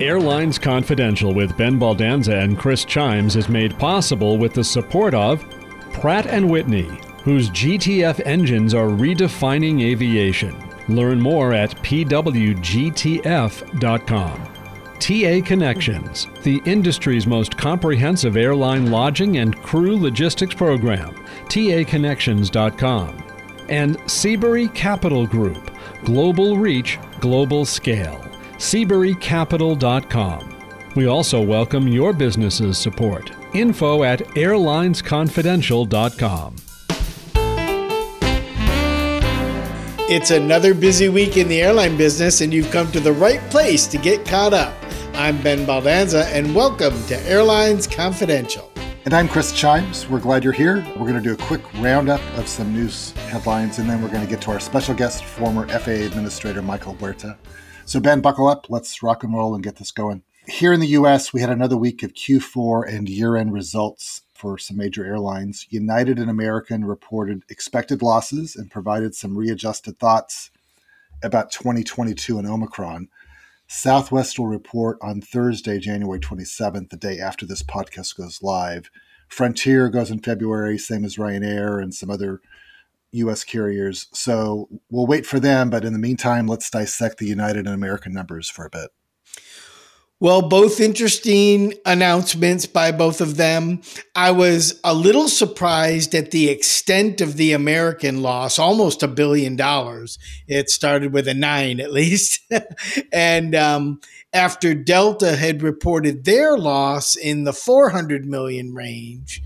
Airlines Confidential with Ben Baldanza and Chris Chimes is made possible with the support of Pratt & Whitney, whose GTF engines are redefining aviation. Learn more at pwgtf.com. TA Connections, the industry's most comprehensive airline lodging and crew logistics program. TAConnections.com. And Seabury Capital Group, global reach, global scale. SeaburyCapital.com. We also welcome your business's support. Info at airlinesconfidential.com. It's another busy week in the airline business, and you've come to the right place to get caught up. I'm Ben Baldanza, and welcome to Airlines Confidential. And I'm Chris Chimes. We're glad you're here. We're going to do a quick roundup of some news headlines, and then we're going to get to our special guest, former FAA Administrator Michael Huerta. So, Ben, buckle up. Let's rock and roll and get this going. Here in the US, we had another week of Q4 and year end results for some major airlines. United and American reported expected losses and provided some readjusted thoughts about 2022 and Omicron. Southwest will report on Thursday, January 27th, the day after this podcast goes live. Frontier goes in February, same as Ryanair and some other US carriers. So we'll wait for them, but in the meantime, let's dissect the United and American numbers for a bit. Well, both interesting announcements by both of them. I was a little surprised at the extent of the American loss, almost a billion dollars. It started with a nine at least. and um, after Delta had reported their loss in the 400 million range,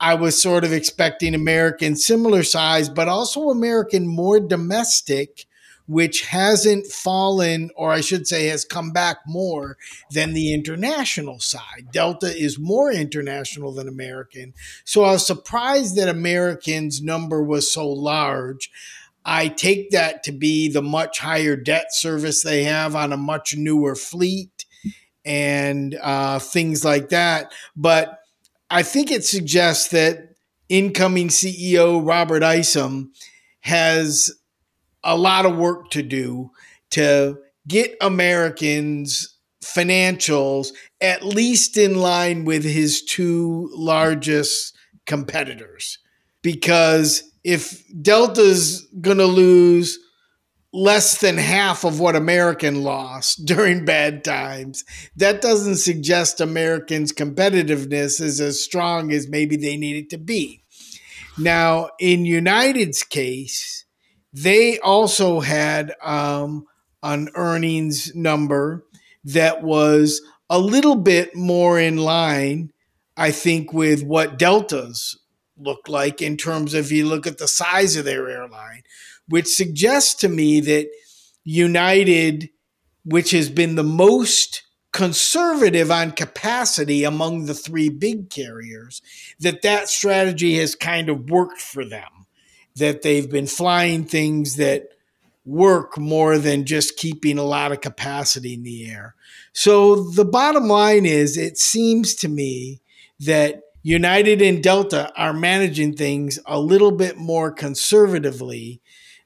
I was sort of expecting American similar size, but also American more domestic which hasn't fallen, or I should say, has come back more than the international side. Delta is more international than American. So I was surprised that American's number was so large. I take that to be the much higher debt service they have on a much newer fleet and uh, things like that. But I think it suggests that incoming CEO Robert Isom has a lot of work to do to get Americans financials at least in line with his two largest competitors. Because if Delta's going to lose less than half of what American lost during bad times, that doesn't suggest Americans' competitiveness is as strong as maybe they need it to be. Now, in United's case, they also had um, an earnings number that was a little bit more in line, I think, with what Delta's look like in terms of you look at the size of their airline, which suggests to me that United, which has been the most conservative on capacity among the three big carriers, that that strategy has kind of worked for them that they've been flying things that work more than just keeping a lot of capacity in the air. So the bottom line is it seems to me that United and Delta are managing things a little bit more conservatively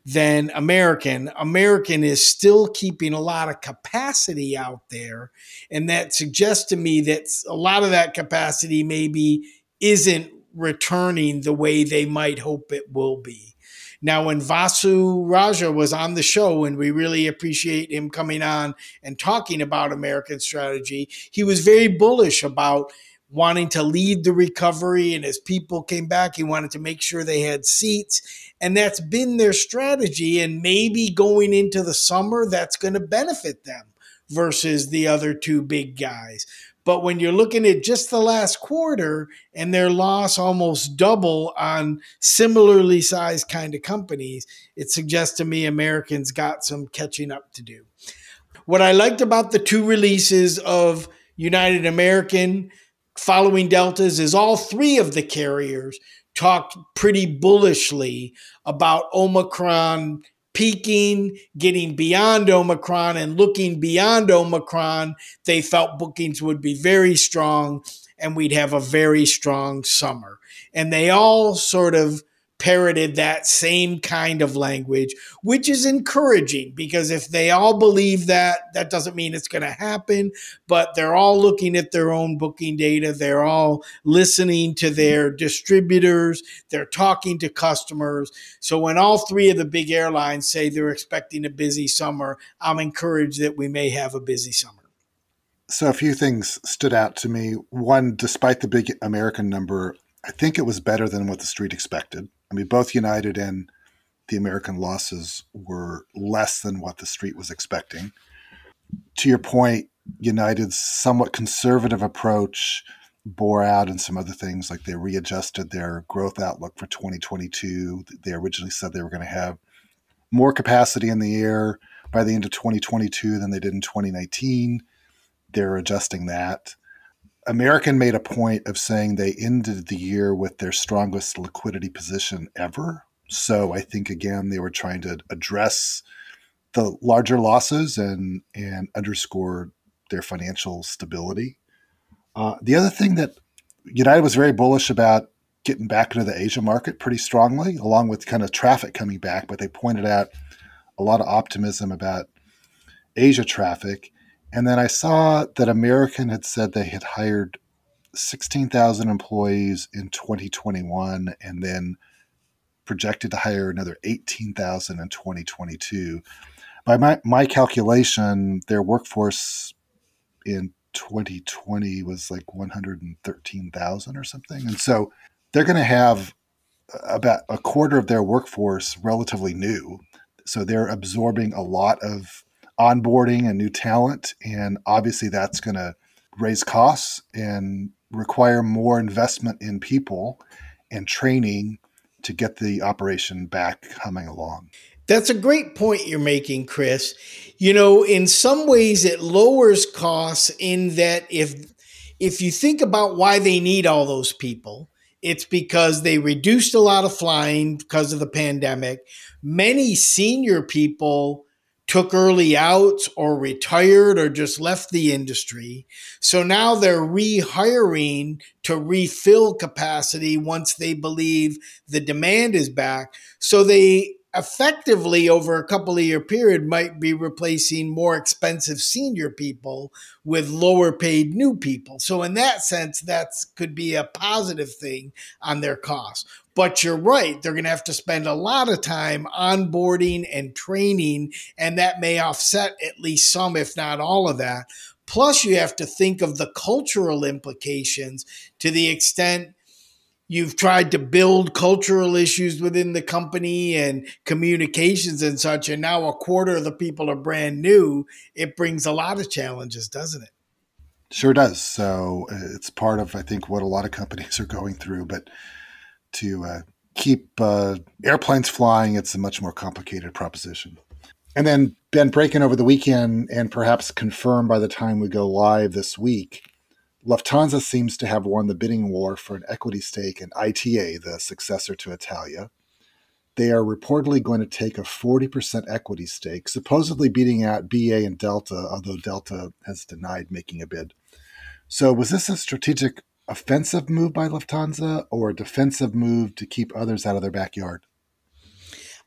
than American. American is still keeping a lot of capacity out there. And that suggests to me that a lot of that capacity maybe isn't returning the way they might hope it will be. Now, when Vasu Raja was on the show, and we really appreciate him coming on and talking about American strategy, he was very bullish about wanting to lead the recovery. And as people came back, he wanted to make sure they had seats. And that's been their strategy. And maybe going into the summer, that's going to benefit them versus the other two big guys. But when you're looking at just the last quarter and their loss almost double on similarly sized kind of companies, it suggests to me Americans got some catching up to do. What I liked about the two releases of United American following Deltas is all three of the carriers talked pretty bullishly about Omicron peaking, getting beyond Omicron, and looking beyond Omicron, they felt bookings would be very strong and we'd have a very strong summer. And they all sort of parroted that same kind of language, which is encouraging because if they all believe that, that doesn't mean it's going to happen, but they're all looking at their own booking data. They're all listening to their distributors. They're talking to customers. So when all three of the big airlines say they're expecting a busy summer, I'm encouraged that we may have a busy summer. So a few things stood out to me. One, despite the big American number, I think it was better than what the street expected. I mean, both United and the American losses were less than what the street was expecting. To your point, United's somewhat conservative approach bore out in some other things, like they readjusted their growth outlook for 2022. They originally said they were going to have more capacity in the air by the end of 2022 than they did in 2019. They're adjusting that. American made a point of saying they ended the year with their strongest liquidity position ever. So I think again they were trying to address the larger losses and and underscore their financial stability. Uh, the other thing that United was very bullish about getting back into the Asia market pretty strongly, along with kind of traffic coming back. But they pointed out a lot of optimism about Asia traffic. And then I saw that American had said they had hired 16,000 employees in 2021 and then projected to hire another 18,000 in 2022. By my, my calculation, their workforce in 2020 was like 113,000 or something. And so they're going to have about a quarter of their workforce relatively new. So they're absorbing a lot of onboarding and new talent. And obviously, that's going to raise costs and require more investment in people and training to get the operation back humming along. That's a great point you're making, Chris. You know, in some ways it lowers costs in that if if you think about why they need all those people, it's because they reduced a lot of flying because of the pandemic. Many senior people took early outs or retired or just left the industry. So now they're rehiring to refill capacity once they believe the demand is back. So they effectively over a couple of year period might be replacing more expensive senior people with lower paid new people. So in that sense, that could be a positive thing on their costs. But you're right, they're going to have to spend a lot of time onboarding and training, and that may offset at least some, if not all of that. Plus, you have to think of the cultural implications to the extent you've tried to build cultural issues within the company and communications and such, and now a quarter of the people are brand new, it brings a lot of challenges, doesn't it? Sure does. So uh, it's part of, I think, what a lot of companies are going through. But to uh, keep uh, airplanes flying, it's a much more complicated proposition. And then, Ben, breaking over the weekend and perhaps confirmed by the time we go live this week, Lufthansa seems to have won the bidding war for an equity stake in ITA, the successor to Italia. They are reportedly going to take a 40% equity stake, supposedly beating out BA and Delta, although Delta has denied making a bid. So, was this a strategic offensive move by Lufthansa or a defensive move to keep others out of their backyard?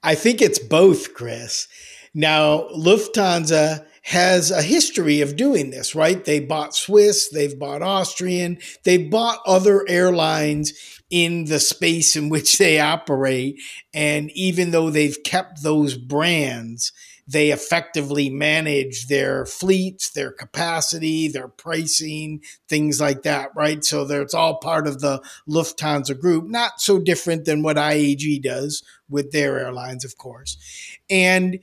I think it's both, Chris. Now, Lufthansa has a history of doing this, right? They bought Swiss, they've bought Austrian, they've bought other airlines in the space in which they operate. And even though they've kept those brands, they effectively manage their fleets, their capacity, their pricing, things like that, right? So it's all part of the Lufthansa group, not so different than what IAG does with their airlines, of course. And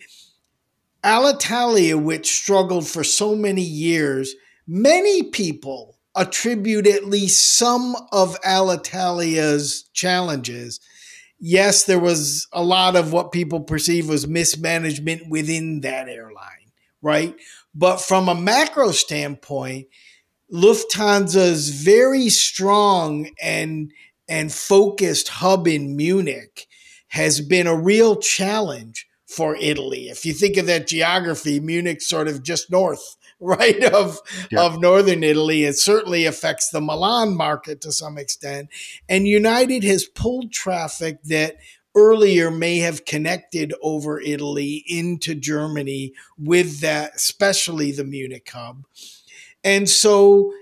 Alitalia, which struggled for so many years, many people attribute at least some of Alitalia's challenges. Yes, there was a lot of what people perceive was mismanagement within that airline, right? But from a macro standpoint, Lufthansa's very strong and and focused hub in Munich has been a real challenge for Italy. If you think of that geography, Munich sort of just north, right, of, yeah. of northern Italy. It certainly affects the Milan market to some extent. And United has pulled traffic that earlier may have connected over Italy into Germany with that, especially the Munich hub. And so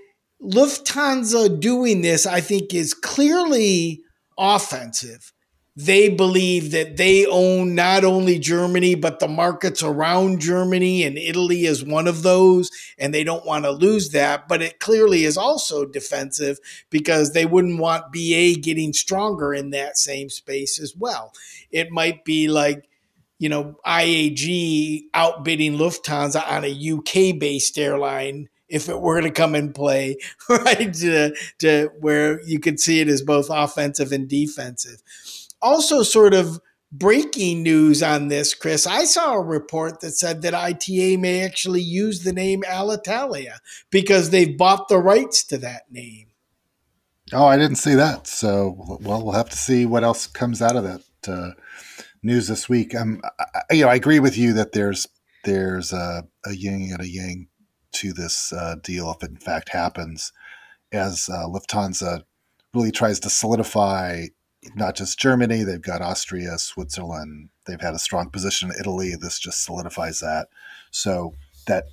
Lufthansa doing this, I think, is clearly offensive they believe that they own not only Germany, but the markets around Germany, and Italy is one of those, and they don't want to lose that. But it clearly is also defensive because they wouldn't want BA getting stronger in that same space as well. It might be like, you know, IAG outbidding Lufthansa on a UK based airline if it were to come and play, right? To, to where you could see it as both offensive and defensive also sort of breaking news on this, Chris. I saw a report that said that ITA may actually use the name Alitalia because they've bought the rights to that name. Oh, I didn't see that. So, well, we'll have to see what else comes out of that uh, news this week. Um, I, you know, I agree with you that there's there's a, a yin and a yang to this uh, deal if it in fact happens, as uh, Lufthansa really tries to solidify not just Germany, they've got Austria, Switzerland. They've had a strong position in Italy. This just solidifies that. So that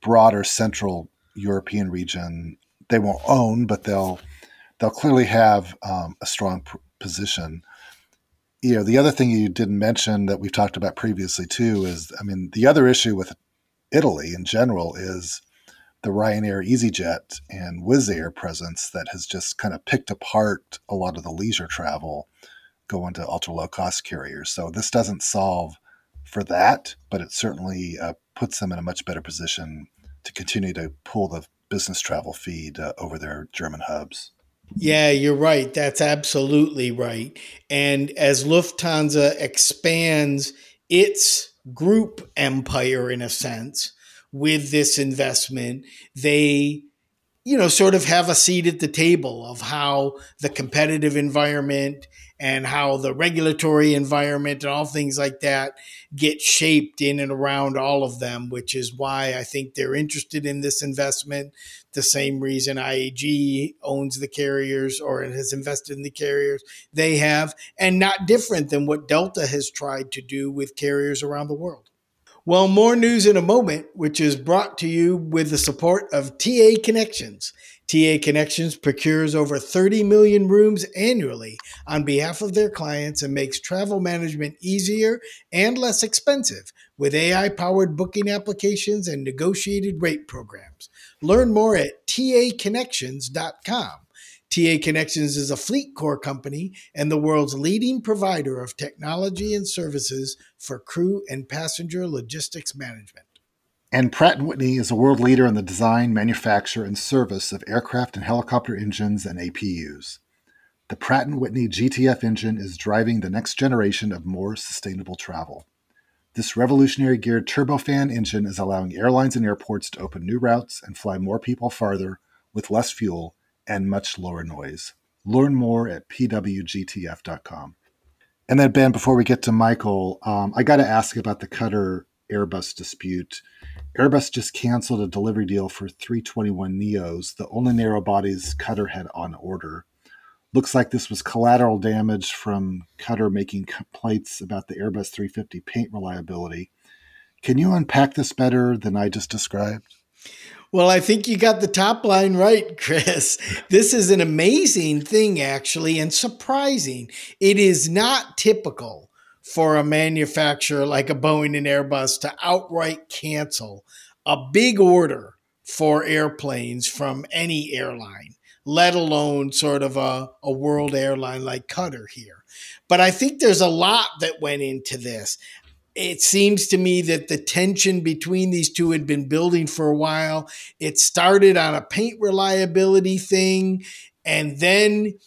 broader Central European region, they won't own, but they'll they'll clearly have um, a strong pr- position. You know, the other thing you didn't mention that we've talked about previously too is, I mean, the other issue with Italy in general is the Ryanair EasyJet and Wizz Air presence that has just kind of picked apart a lot of the leisure travel going to ultra low cost carriers. So this doesn't solve for that, but it certainly uh, puts them in a much better position to continue to pull the business travel feed uh, over their German hubs. Yeah, you're right. That's absolutely right. And as Lufthansa expands its group empire in a sense, with this investment, they you know sort of have a seat at the table of how the competitive environment and how the regulatory environment and all things like that get shaped in and around all of them, which is why I think they're interested in this investment. The same reason IAG owns the carriers or has invested in the carriers they have, and not different than what Delta has tried to do with carriers around the world. Well, more news in a moment, which is brought to you with the support of TA Connections. TA Connections procures over 30 million rooms annually on behalf of their clients and makes travel management easier and less expensive with AI powered booking applications and negotiated rate programs. Learn more at taconnections.com. TA Connections is a FLEETCOR company and the world's leading provider of technology and services for crew and passenger logistics management. And Pratt & Whitney is a world leader in the design, manufacture, and service of aircraft and helicopter engines and APUs. The Pratt & Whitney GTF engine is driving the next generation of more sustainable travel. This revolutionary geared turbofan engine is allowing airlines and airports to open new routes and fly more people farther with less fuel and much lower noise. Learn more at pwgtf.com. And then, Ben, before we get to Michael, um, I got to ask about the Qatar Airbus dispute. Airbus just canceled a delivery deal for 321 Neos, the only narrow bodies Qatar had on order. Looks like this was collateral damage from Qatar making complaints about the Airbus 350 paint reliability. Can you unpack this better than I just described? Well, I think you got the top line right, Chris. This is an amazing thing, actually, and surprising. It is not typical for a manufacturer like a Boeing and Airbus to outright cancel a big order for airplanes from any airline, let alone sort of a, a world airline like Qatar here. But I think there's a lot that went into this it seems to me that the tension between these two had been building for a while. It started on a paint reliability thing, and then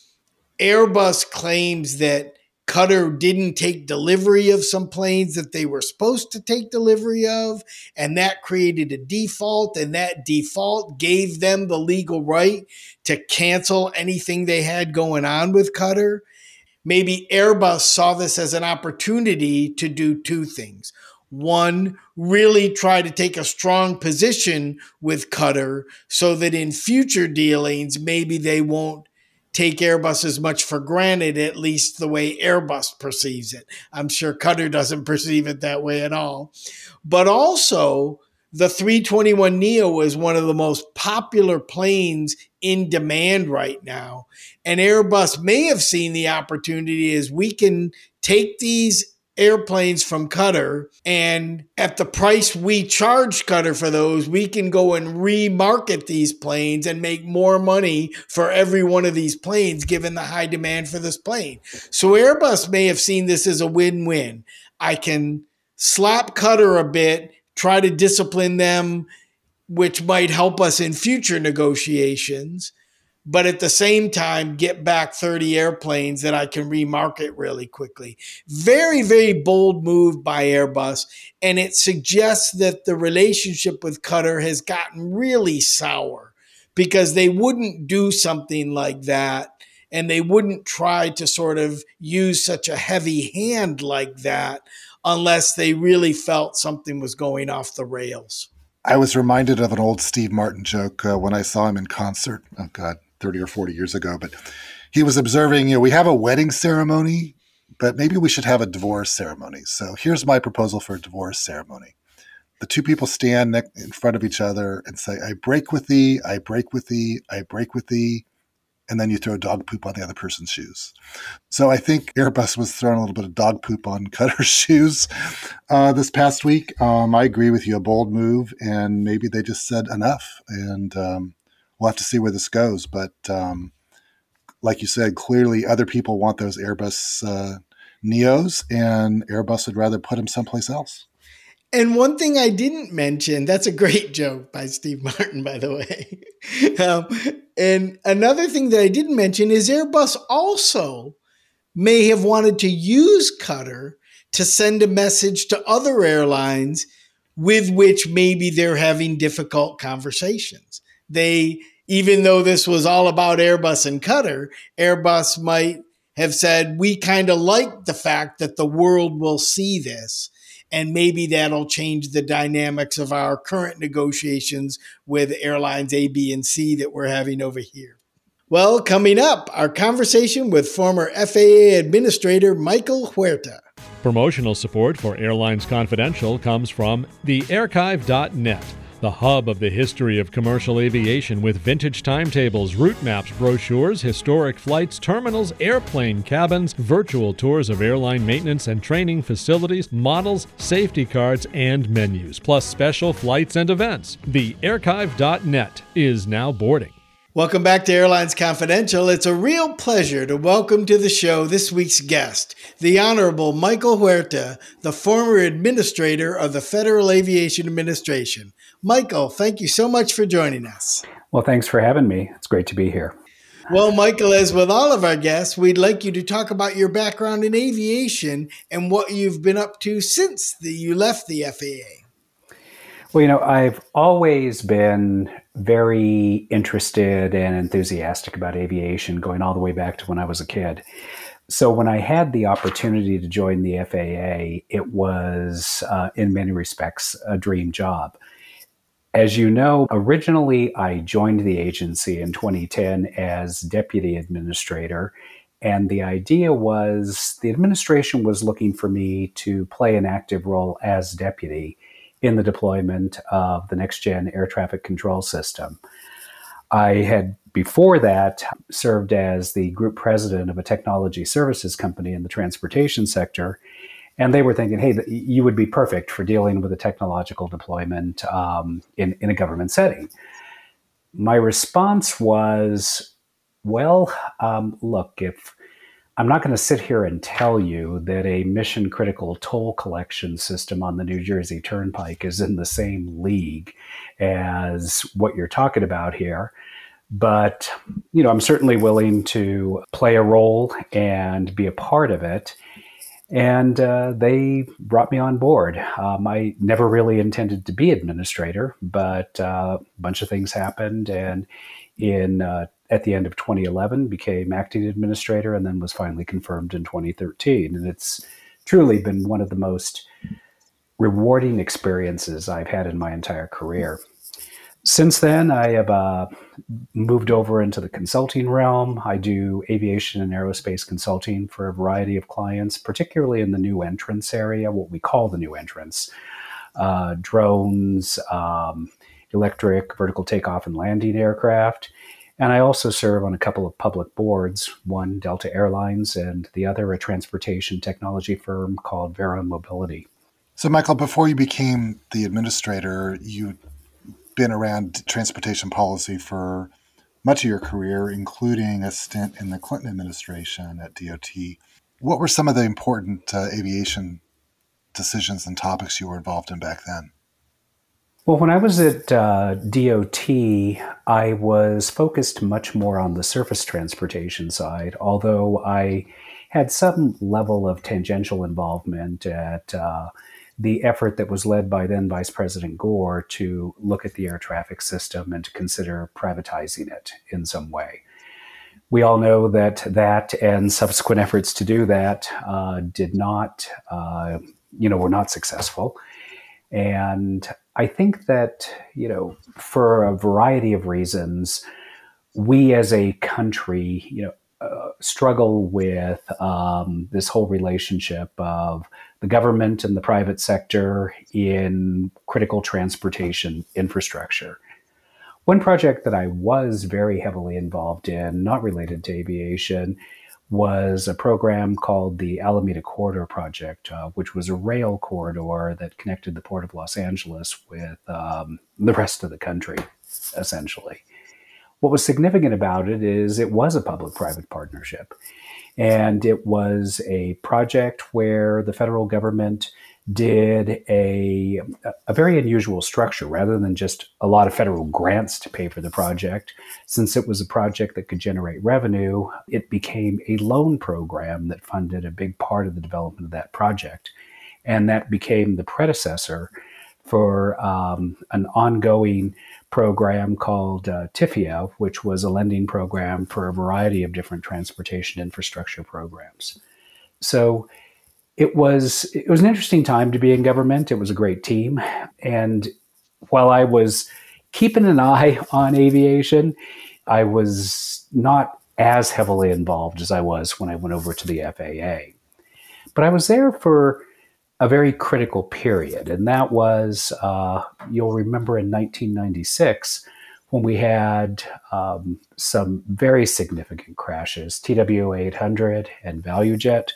Airbus claims that Qatar didn't take delivery of some planes that they were supposed to take delivery of, and that created a default, and that default gave them the legal right to cancel anything they had going on with Qatar maybe Airbus saw this as an opportunity to do two things. One, really try to take a strong position with Qatar so that in future dealings, maybe they won't take Airbus as much for granted, at least the way Airbus perceives it. I'm sure Qatar doesn't perceive it that way at all. But also, the 321 Neo is one of the most popular planes in demand right now. And Airbus may have seen the opportunity as we can take these airplanes from Qatar. And at the price we charge Qatar for those, we can go and remarket these planes and make more money for every one of these planes, given the high demand for this plane. So Airbus may have seen this as a win win. I can slap Qatar a bit, try to discipline them, which might help us in future negotiations but at the same time get back 30 airplanes that I can remarket really quickly. Very, very bold move by Airbus. And it suggests that the relationship with Qatar has gotten really sour because they wouldn't do something like that and they wouldn't try to sort of use such a heavy hand like that unless they really felt something was going off the rails. I was reminded of an old Steve Martin joke uh, when I saw him in concert. Oh, God, 30 or 40 years ago, but he was observing, you know, we have a wedding ceremony, but maybe we should have a divorce ceremony. So here's my proposal for a divorce ceremony. The two people stand in front of each other and say, I break with thee, I break with thee, I break with thee. And then you throw dog poop on the other person's shoes. So I think Airbus was throwing a little bit of dog poop on Qatar's shoes uh, this past week. Um, I agree with you, a bold move, and maybe they just said enough. And um, we'll have to see where this goes. But um, like you said, clearly other people want those Airbus uh, Neos, and Airbus would rather put them someplace else. And one thing I didn't mention, that's a great joke by Steve Martin, by the way. um, and another thing that I didn't mention is Airbus also may have wanted to use Qatar to send a message to other airlines with which maybe they're having difficult conversations they, even though this was all about Airbus and Qatar, Airbus might have said, we kind of like the fact that the world will see this. And maybe that'll change the dynamics of our current negotiations with airlines A, B, and C that we're having over here. Well, coming up, our conversation with former FAA Administrator Michael Huerta. Promotional support for Airlines Confidential comes from thearchive.net the hub of the history of commercial aviation with vintage timetables, route maps, brochures, historic flights, terminals, airplane cabins, virtual tours of airline maintenance and training facilities, models, safety cards, and menus, plus special flights and events. The archive.net is now boarding. Welcome back to Airlines Confidential. It's a real pleasure to welcome to the show this week's guest, the Honorable Michael Huerta, the former administrator of the Federal Aviation Administration. Michael, thank you so much for joining us. Well, thanks for having me. It's great to be here. Well, Michael, as with all of our guests, we'd like you to talk about your background in aviation and what you've been up to since the, you left the FAA. Well, you know, I've always been very interested and enthusiastic about aviation, going all the way back to when I was a kid. So, when I had the opportunity to join the FAA, it was, uh, in many respects, a dream job. As you know, originally I joined the agency in 2010 as deputy administrator. And the idea was the administration was looking for me to play an active role as deputy in the deployment of the NextGen air traffic control system. I had before that served as the group president of a technology services company in the transportation sector. And they were thinking, hey, you would be perfect for dealing with a technological deployment um, in, in a government setting. My response was, well, um, look, if I'm not going to sit here and tell you that a mission critical toll collection system on the New Jersey Turnpike is in the same league as what you're talking about here. But, you know, I'm certainly willing to play a role and be a part of it. And uh, they brought me on board. Um, I never really intended to be administrator, but uh, a bunch of things happened. And in uh, at the end of 2011 became acting administrator and then was finally confirmed in 2013 and it's truly been one of the most rewarding experiences i've had in my entire career Since then, I have uh, moved over into the consulting realm. I do aviation and aerospace consulting for a variety of clients, particularly in the new entrance area, what we call the new entrance uh, drones, um, electric vertical takeoff and landing aircraft. And I also serve on a couple of public boards, one Delta Airlines and the other a transportation technology firm called Verra Mobility. So, Michael, before you became the administrator, you'd been around transportation policy for much of your career, including a stint in the Clinton administration at DOT. What were some of the important uh, aviation decisions and topics you were involved in back then? Well, when I was at uh, DOT, I was focused much more on the surface transportation side, although I had some level of tangential involvement at uh, the effort that was led by then Vice President Gore to look at the air traffic system and to consider privatizing it in some way. We all know that that and subsequent efforts to do that uh, did not, uh, you know, were not successful. And I think that, you know, for a variety of reasons, we as a country, you know, struggle with um, this whole relationship of the government and the private sector in critical transportation infrastructure. One project that I was very heavily involved in, not related to aviation, was a program called the Alameda Corridor Project, uh, which was a rail corridor that connected the Port of Los Angeles with um, the rest of the country, essentially. What was significant about it is it was a public private partnership. And it was a project where the federal government did a, a very unusual structure rather than just a lot of federal grants to pay for the project. Since it was a project that could generate revenue, it became a loan program that funded a big part of the development of that project. And that became the predecessor for um, an ongoing program called uh, TIFIA, which was a lending program for a variety of different transportation infrastructure programs. So it was it was an interesting time to be in government. It was a great team, and while I was keeping an eye on aviation, I was not as heavily involved as I was when I went over to the FAA. But I was there for a very critical period, and that was uh, you'll remember in 1996 when we had um, some very significant crashes, TWA 800 and ValueJet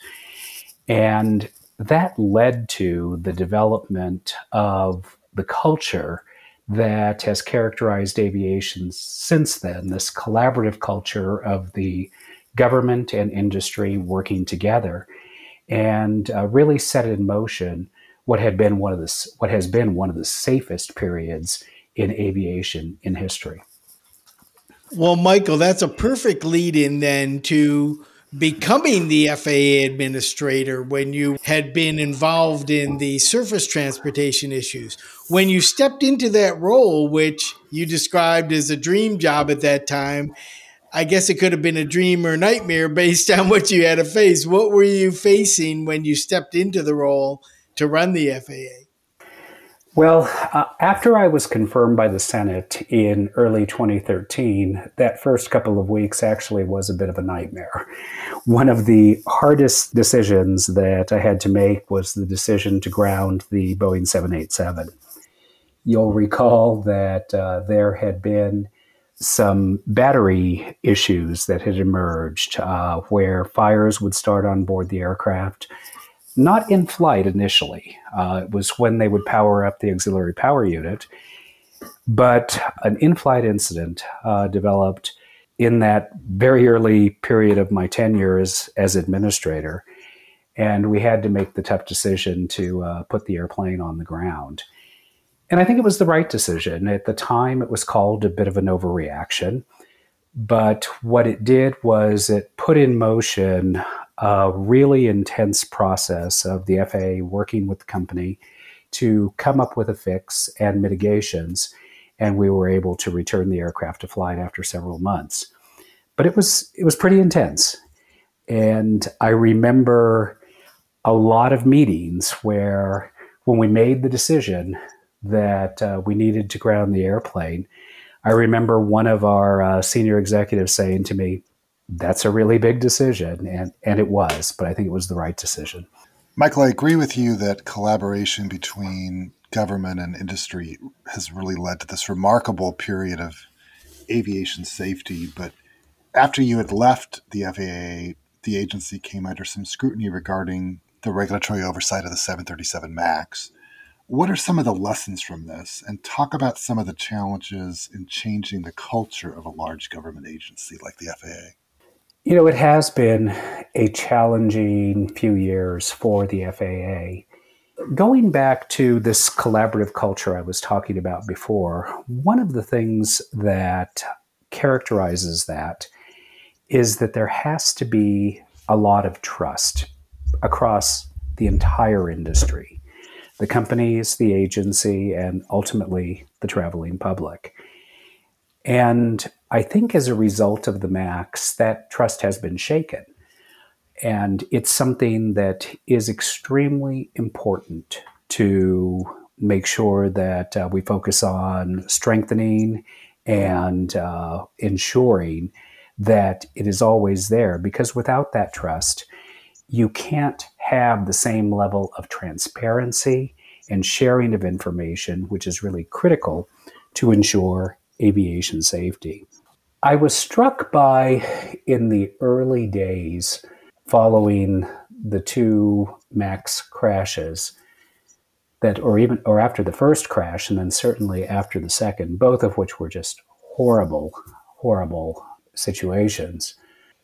and that led to the development of the culture that has characterized aviation since then this collaborative culture of the government and industry working together and uh, really set in motion what had been one of the what has been one of the safest periods in aviation in history. Well, Michael, that's a perfect lead in then to becoming the FAA administrator when you had been involved in the surface transportation issues. When you stepped into that role, which you described as a dream job at that time, I guess it could have been a dream or a nightmare based on what you had to face. What were you facing when you stepped into the role to run the FAA? Well, uh, after I was confirmed by the Senate in early 2013, that first couple of weeks actually was a bit of a nightmare. One of the hardest decisions that I had to make was the decision to ground the Boeing 787. You'll recall that uh, there had been some battery issues that had emerged uh, where fires would start on board the aircraft not in flight initially. Uh, it was when they would power up the auxiliary power unit. But an in flight incident uh, developed in that very early period of my tenure as, as administrator. And we had to make the tough decision to uh, put the airplane on the ground. And I think it was the right decision. At the time, it was called a bit of an overreaction. But what it did was it put in motion a really intense process of the FAA working with the company to come up with a fix and mitigations. And we were able to return the aircraft to flight after several months. But it was it was pretty intense. And I remember a lot of meetings where when we made the decision, that uh, we needed to ground the airplane, I remember one of our uh, senior executives saying to me, "That's a really big decision," and and it was, but I think it was the right decision. Michael, I agree with you that collaboration between government and industry has really led to this remarkable period of aviation safety. But after you had left the FAA, the agency came under some scrutiny regarding the regulatory oversight of the 737 MAX. What are some of the lessons from this? And talk about some of the challenges in changing the culture of a large government agency like the FAA. You know, it has been a challenging few years for the FAA. Going back to this collaborative culture I was talking about before, one of the things that characterizes that is that there has to be a lot of trust across the entire industry the companies, the agency, and ultimately the traveling public. And I think as a result of the MAX, that trust has been shaken. And it's something that is extremely important to make sure that uh, we focus on strengthening and uh, ensuring that it is always there. Because without that trust, you can't have the same level of transparency and sharing of information, which is really critical to ensure aviation safety. I was struck by in the early days following the two MAX crashes that or even or after the first crash and then certainly after the second both of which were just horrible horrible situations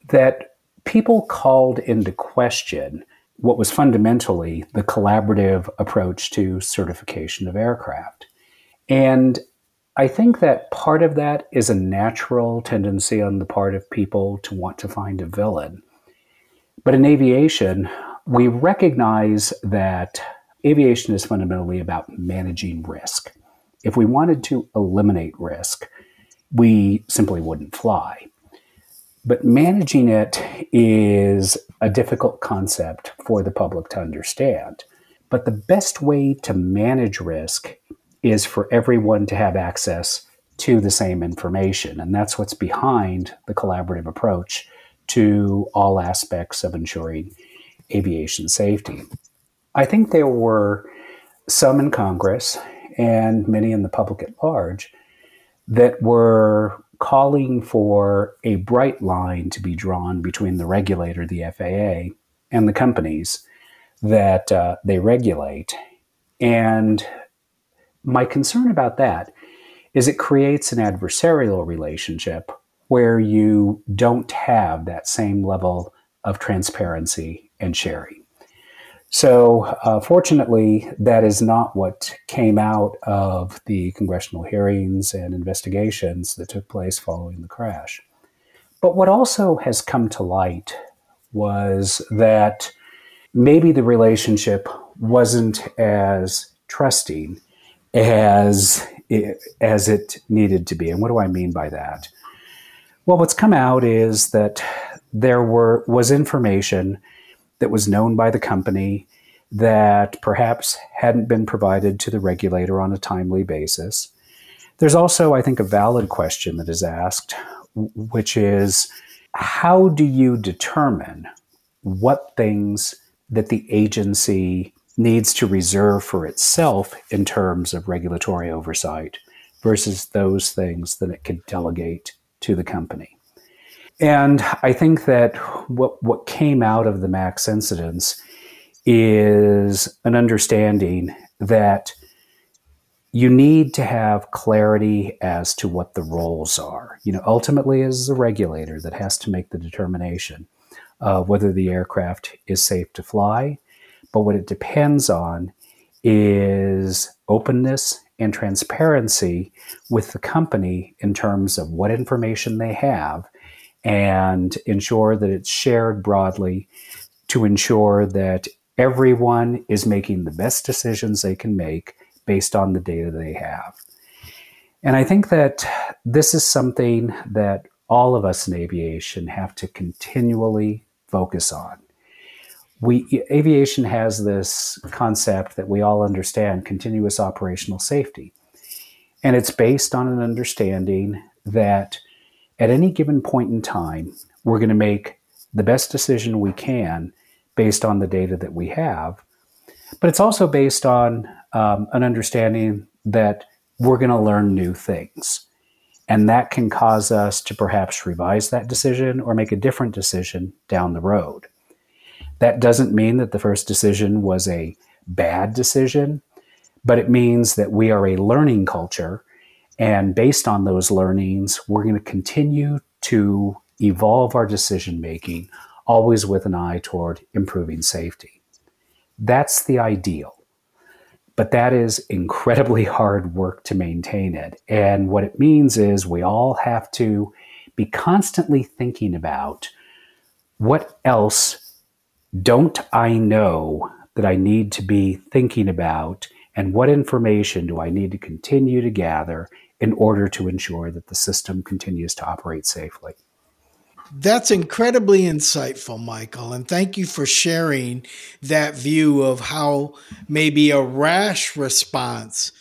that people called into question what was fundamentally the collaborative approach to certification of aircraft. And I think that part of that is a natural tendency on the part of people to want to find a villain. But in aviation, we recognize that aviation is fundamentally about managing risk. If we wanted to eliminate risk, we simply wouldn't fly. But managing it is a difficult concept for the public to understand. But the best way to manage risk is for everyone to have access to the same information. And that's what's behind the collaborative approach to all aspects of ensuring aviation safety. I think there were some in Congress and many in the public at large that were calling for a bright line to be drawn between the regulator, the FAA, and the companies that uh, they regulate. And my concern about that is it creates an adversarial relationship where you don't have that same level of transparency and sharing. So, uh, fortunately, that is not what came out of the congressional hearings and investigations that took place following the crash. But what also has come to light was that maybe the relationship wasn't as trusting as it, as it needed to be. And what do I mean by that? Well, what's come out is that there were was information that was known by the company that perhaps hadn't been provided to the regulator on a timely basis. There's also, I think, a valid question that is asked, which is how do you determine what things that the agency needs to reserve for itself in terms of regulatory oversight versus those things that it could delegate to the company? And I think that what what came out of the Max incidents is an understanding that you need to have clarity as to what the roles are. You know, ultimately, as a regulator that has to make the determination of whether the aircraft is safe to fly. But what it depends on is openness and transparency with the company in terms of what information they have and ensure that it's shared broadly to ensure that everyone is making the best decisions they can make based on the data they have. And I think that this is something that all of us in aviation have to continually focus on. we aviation has this concept that we all understand continuous operational safety and it's based on an understanding that at any given point in time we're going to make the best decision we can based on the data that we have but it's also based on um, an understanding that we're going to learn new things and that can cause us to perhaps revise that decision or make a different decision down the road that doesn't mean that the first decision was a bad decision, but it means that we are a learning culture. And based on those learnings, we're going to continue to evolve our decision making, always with an eye toward improving safety. That's the ideal. But that is incredibly hard work to maintain it. And what it means is we all have to be constantly thinking about what else don't I know that I need to be thinking about and what information do I need to continue to gather in order to ensure that the system continues to operate safely? That's incredibly insightful, Michael. And thank you for sharing that view of how maybe a rash response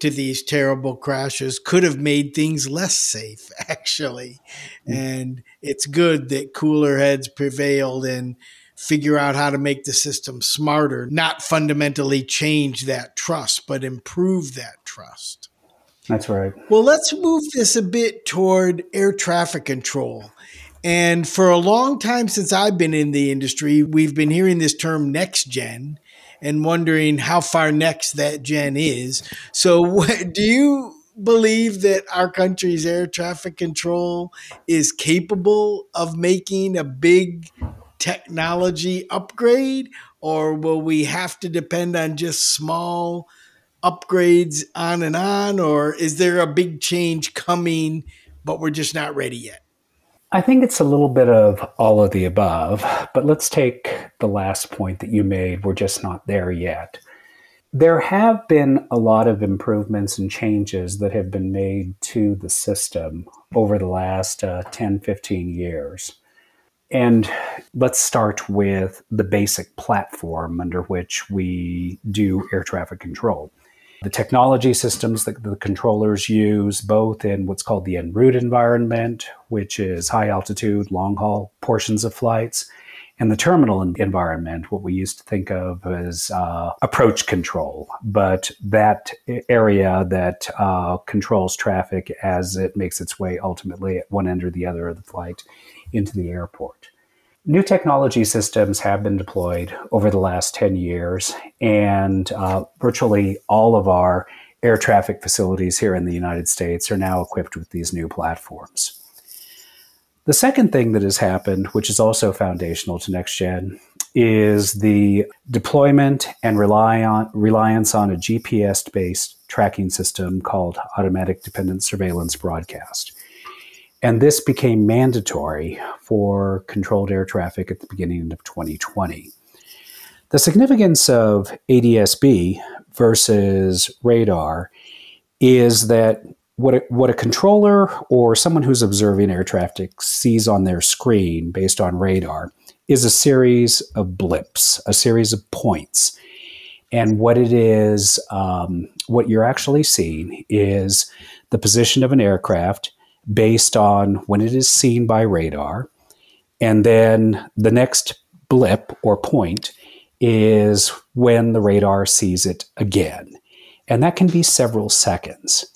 to these terrible crashes could have made things less safe, actually. Mm-hmm. And it's good that cooler heads prevailed and figure out how to make the system smarter, not fundamentally change that trust, but improve that trust. That's right. Well, let's move this a bit toward air traffic control. And for a long time since I've been in the industry, we've been hearing this term NextGen and wondering how far next that gen is. So, do you believe that our country's air traffic control is capable of making a big technology upgrade, or will we have to depend on just small upgrades on and on, or is there a big change coming, but we're just not ready yet? I think it's a little bit of all of the above, but let's take the last point that you made. We're just not there yet. There have been a lot of improvements and changes that have been made to the system over the last uh, 10, 15 years. And let's start with the basic platform under which we do air traffic control. The technology systems that the controllers use, both in what's called the en route environment, which is high altitude, long haul portions of flights, and the terminal environment, what we used to think of as uh, approach control, but that area that uh, controls traffic as it makes its way ultimately at one end or the other of the flight into the airport. New technology systems have been deployed over the last 10 years, and uh, virtually all of our air traffic facilities here in the United States are now equipped with these new platforms. The second thing that has happened, which is also foundational to NextGen, is the deployment and rely on, reliance on a GPS based tracking system called Automatic Dependent Surveillance Broadcast. And this became mandatory for controlled air traffic at the beginning of 2020. The significance of ADSB versus radar is that what a, what a controller or someone who's observing air traffic sees on their screen based on radar is a series of blips, a series of points. And what it is, um, what you're actually seeing is the position of an aircraft based on when it is seen by radar. And then the next blip or point is when the radar sees it again. And that can be several seconds.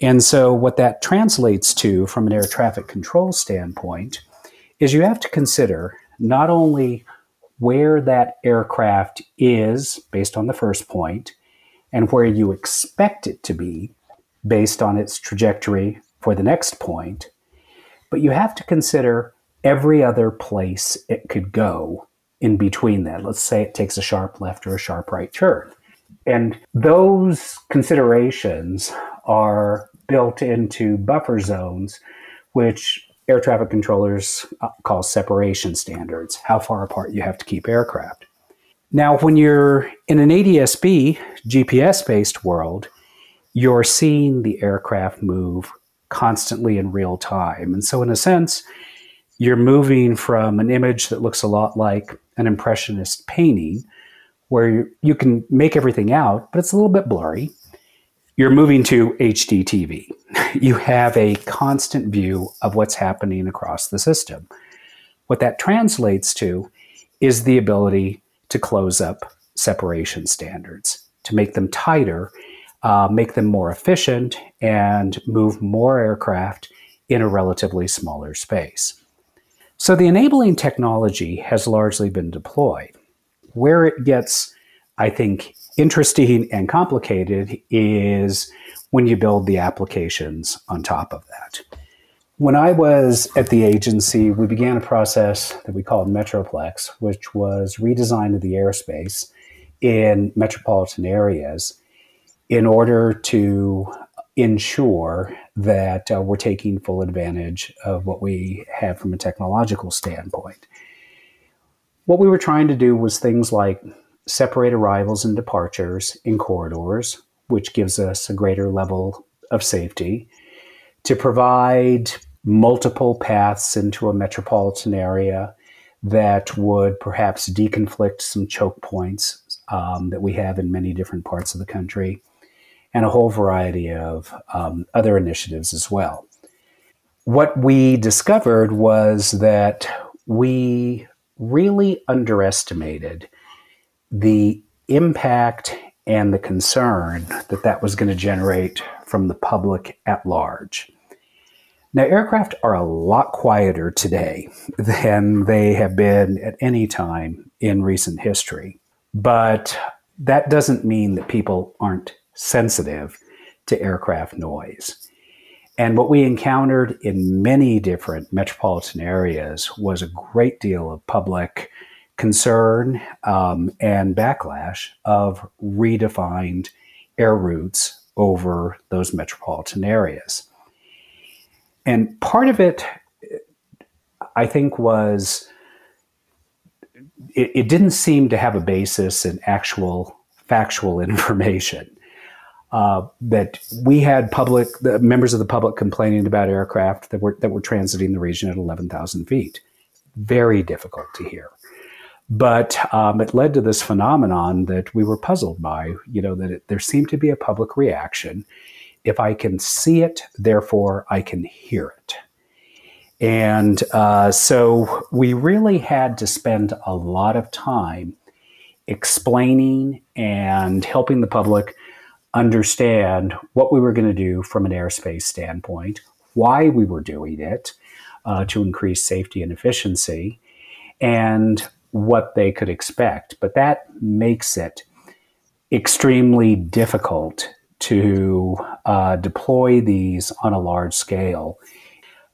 And so, what that translates to from an air traffic control standpoint is you have to consider not only where that aircraft is based on the first point and where you expect it to be based on its trajectory for the next point, but you have to consider every other place it could go in between that. Let's say it takes a sharp left or a sharp right turn. And those considerations are built into buffer zones, which air traffic controllers uh, call separation standards, how far apart you have to keep aircraft. Now, when you're in an ADSB GPS based world, you're seeing the aircraft move constantly in real time. And so, in a sense, you're moving from an image that looks a lot like an impressionist painting where you, you can make everything out, but it's a little bit blurry. You're moving to HD TV. You have a constant view of what's happening across the system. What that translates to is the ability to close up separation standards, to make them tighter, uh, make them more efficient, and move more aircraft in a relatively smaller space. So the enabling technology has largely been deployed. Where it gets, I think, interesting and complicated is when you build the applications on top of that. When I was at the agency, we began a process that we called Metroplex, which was redesign of the airspace in metropolitan areas in order to ensure that uh, we're taking full advantage of what we have from a technological standpoint. What we were trying to do was things like separate arrivals and departures in corridors, which gives us a greater level of safety, to provide multiple paths into a metropolitan area that would perhaps deconflict some choke points um, that we have in many different parts of the country and a whole variety of um, other initiatives as well. What we discovered was that we really underestimated the impact and the concern that that was going to generate from the public at large. Now, aircraft are a lot quieter today than they have been at any time in recent history. But that doesn't mean that people aren't sensitive to aircraft noise. And what we encountered in many different metropolitan areas was a great deal of public concern um, and backlash of redefined air routes over those metropolitan areas. And part of it, I think, was it, it didn't seem to have a basis in actual factual information uh, that we had public members of the public complaining about aircraft that were that were transiting the region at 11,000 feet. Very difficult to hear, but um, it led to this phenomenon that we were puzzled by. You know that it, there seemed to be a public reaction. If I can see it, therefore I can hear it. And uh, so we really had to spend a lot of time explaining and helping the public understand what we were going to do from an airspace standpoint, why we were doing it uh, to increase safety and efficiency, and what they could expect. But that makes it extremely difficult to uh, deploy these on a large scale.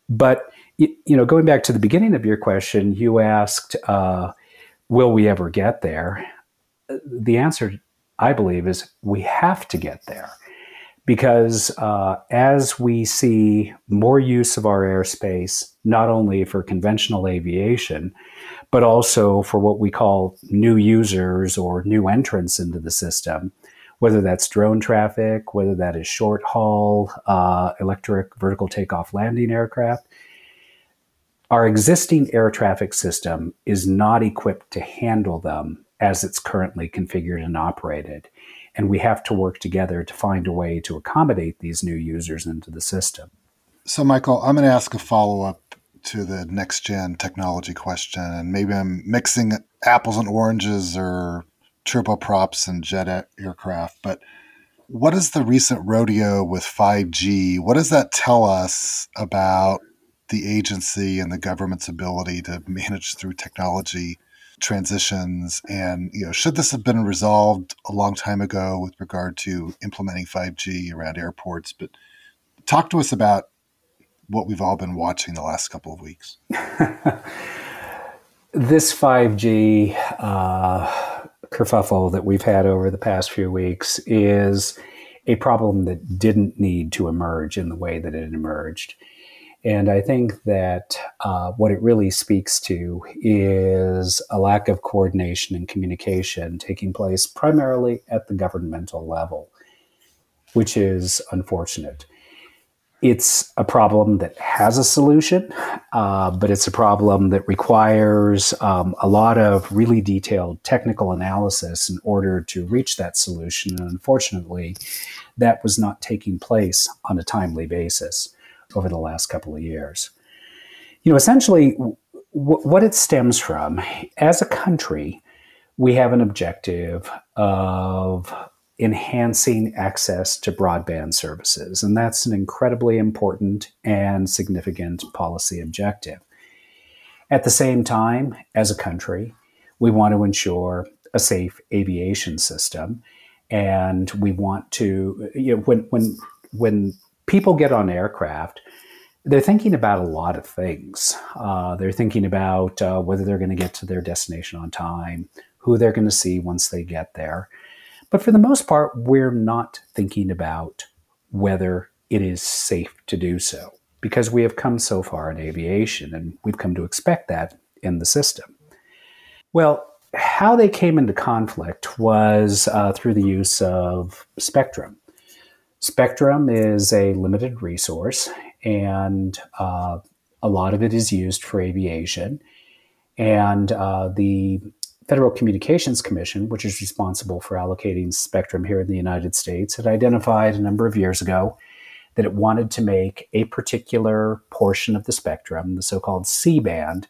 But you, know, going back to the beginning of your question, you asked, uh, "Will we ever get there?" The answer I believe, is we have to get there because uh, as we see more use of our airspace, not only for conventional aviation, but also for what we call new users or new entrants into the system, whether that's drone traffic, whether that is short haul, uh, electric vertical takeoff landing aircraft. Our existing air traffic system is not equipped to handle them as it's currently configured and operated. And we have to work together to find a way to accommodate these new users into the system. So, Michael, I'm going to ask a follow up to the NextGen technology question. And maybe I'm mixing apples and oranges or turboprops and jet aircraft. But what is the recent rodeo with 5G? What does that tell us about the agency and the government's ability to manage through technology transitions and you know should this have been resolved a long time ago with regard to implementing 5G around airports but talk to us about what we've all been watching the last couple of weeks. This 5G uh, kerfuffle that we've had over the past few weeks is a problem that didn't need to emerge in the way that it emerged and I think that uh, what it really speaks to is a lack of coordination and communication taking place primarily at the governmental level, which is unfortunate. it's a problem that has a solution, uh, but it's a problem that requires um, a lot of really detailed technical analysis in order to reach that solution. And unfortunately, that was not taking place on a timely basis over the last couple of years. You know, essentially, w- what it stems from, as a country, we have an objective of enhancing access to broadband services. And that's an incredibly important and significant policy objective. At the same time, as a country, we want to ensure a safe aviation system. And we want to, you know, when, when, when people get on aircraft, they're thinking about a lot of things. Uh, they're thinking about uh, whether they're going to get to their destination on time, who they're going to see once they get there. But for the most part, we're not thinking about whether it is safe to do so because we have come so far in aviation and we've come to expect that in the system. Well, how they came into conflict was uh, through the use of spectrum. Spectrum is a limited resource, and uh, a lot of it is used for aviation. And uh, the Federal Communications Commission, which is responsible for allocating spectrum here in the United States, had identified a number of years ago that it wanted to make a particular portion of the spectrum, the so called C band,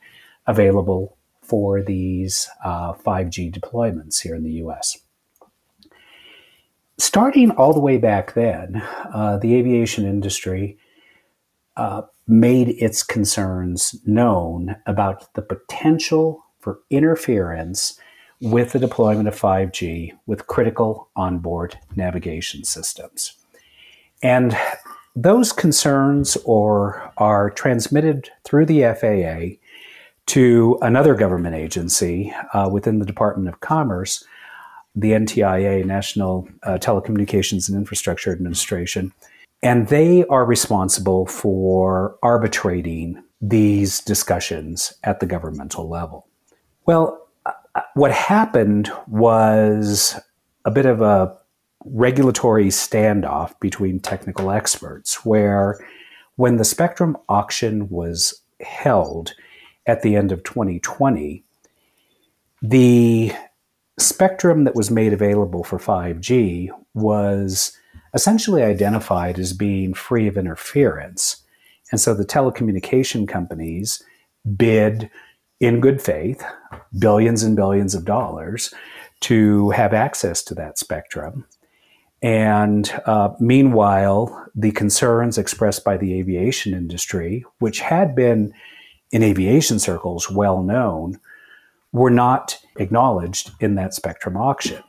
available for these uh, 5G deployments here in the US. Starting all the way back then, uh, the aviation industry uh, made its concerns known about the potential for interference with the deployment of 5G with critical onboard navigation systems. And those concerns or are transmitted through the FAA to another government agency uh, within the Department of Commerce, the NTIA, National uh, Telecommunications and Infrastructure Administration, and they are responsible for arbitrating these discussions at the governmental level. Well, uh, what happened was a bit of a regulatory standoff between technical experts, where when the spectrum auction was held at the end of 2020, the spectrum that was made available for 5G was essentially identified as being free of interference. And so the telecommunication companies bid in good faith billions and billions of dollars to have access to that spectrum. And uh, meanwhile, the concerns expressed by the aviation industry, which had been in aviation circles well known, were not acknowledged in that spectrum auction.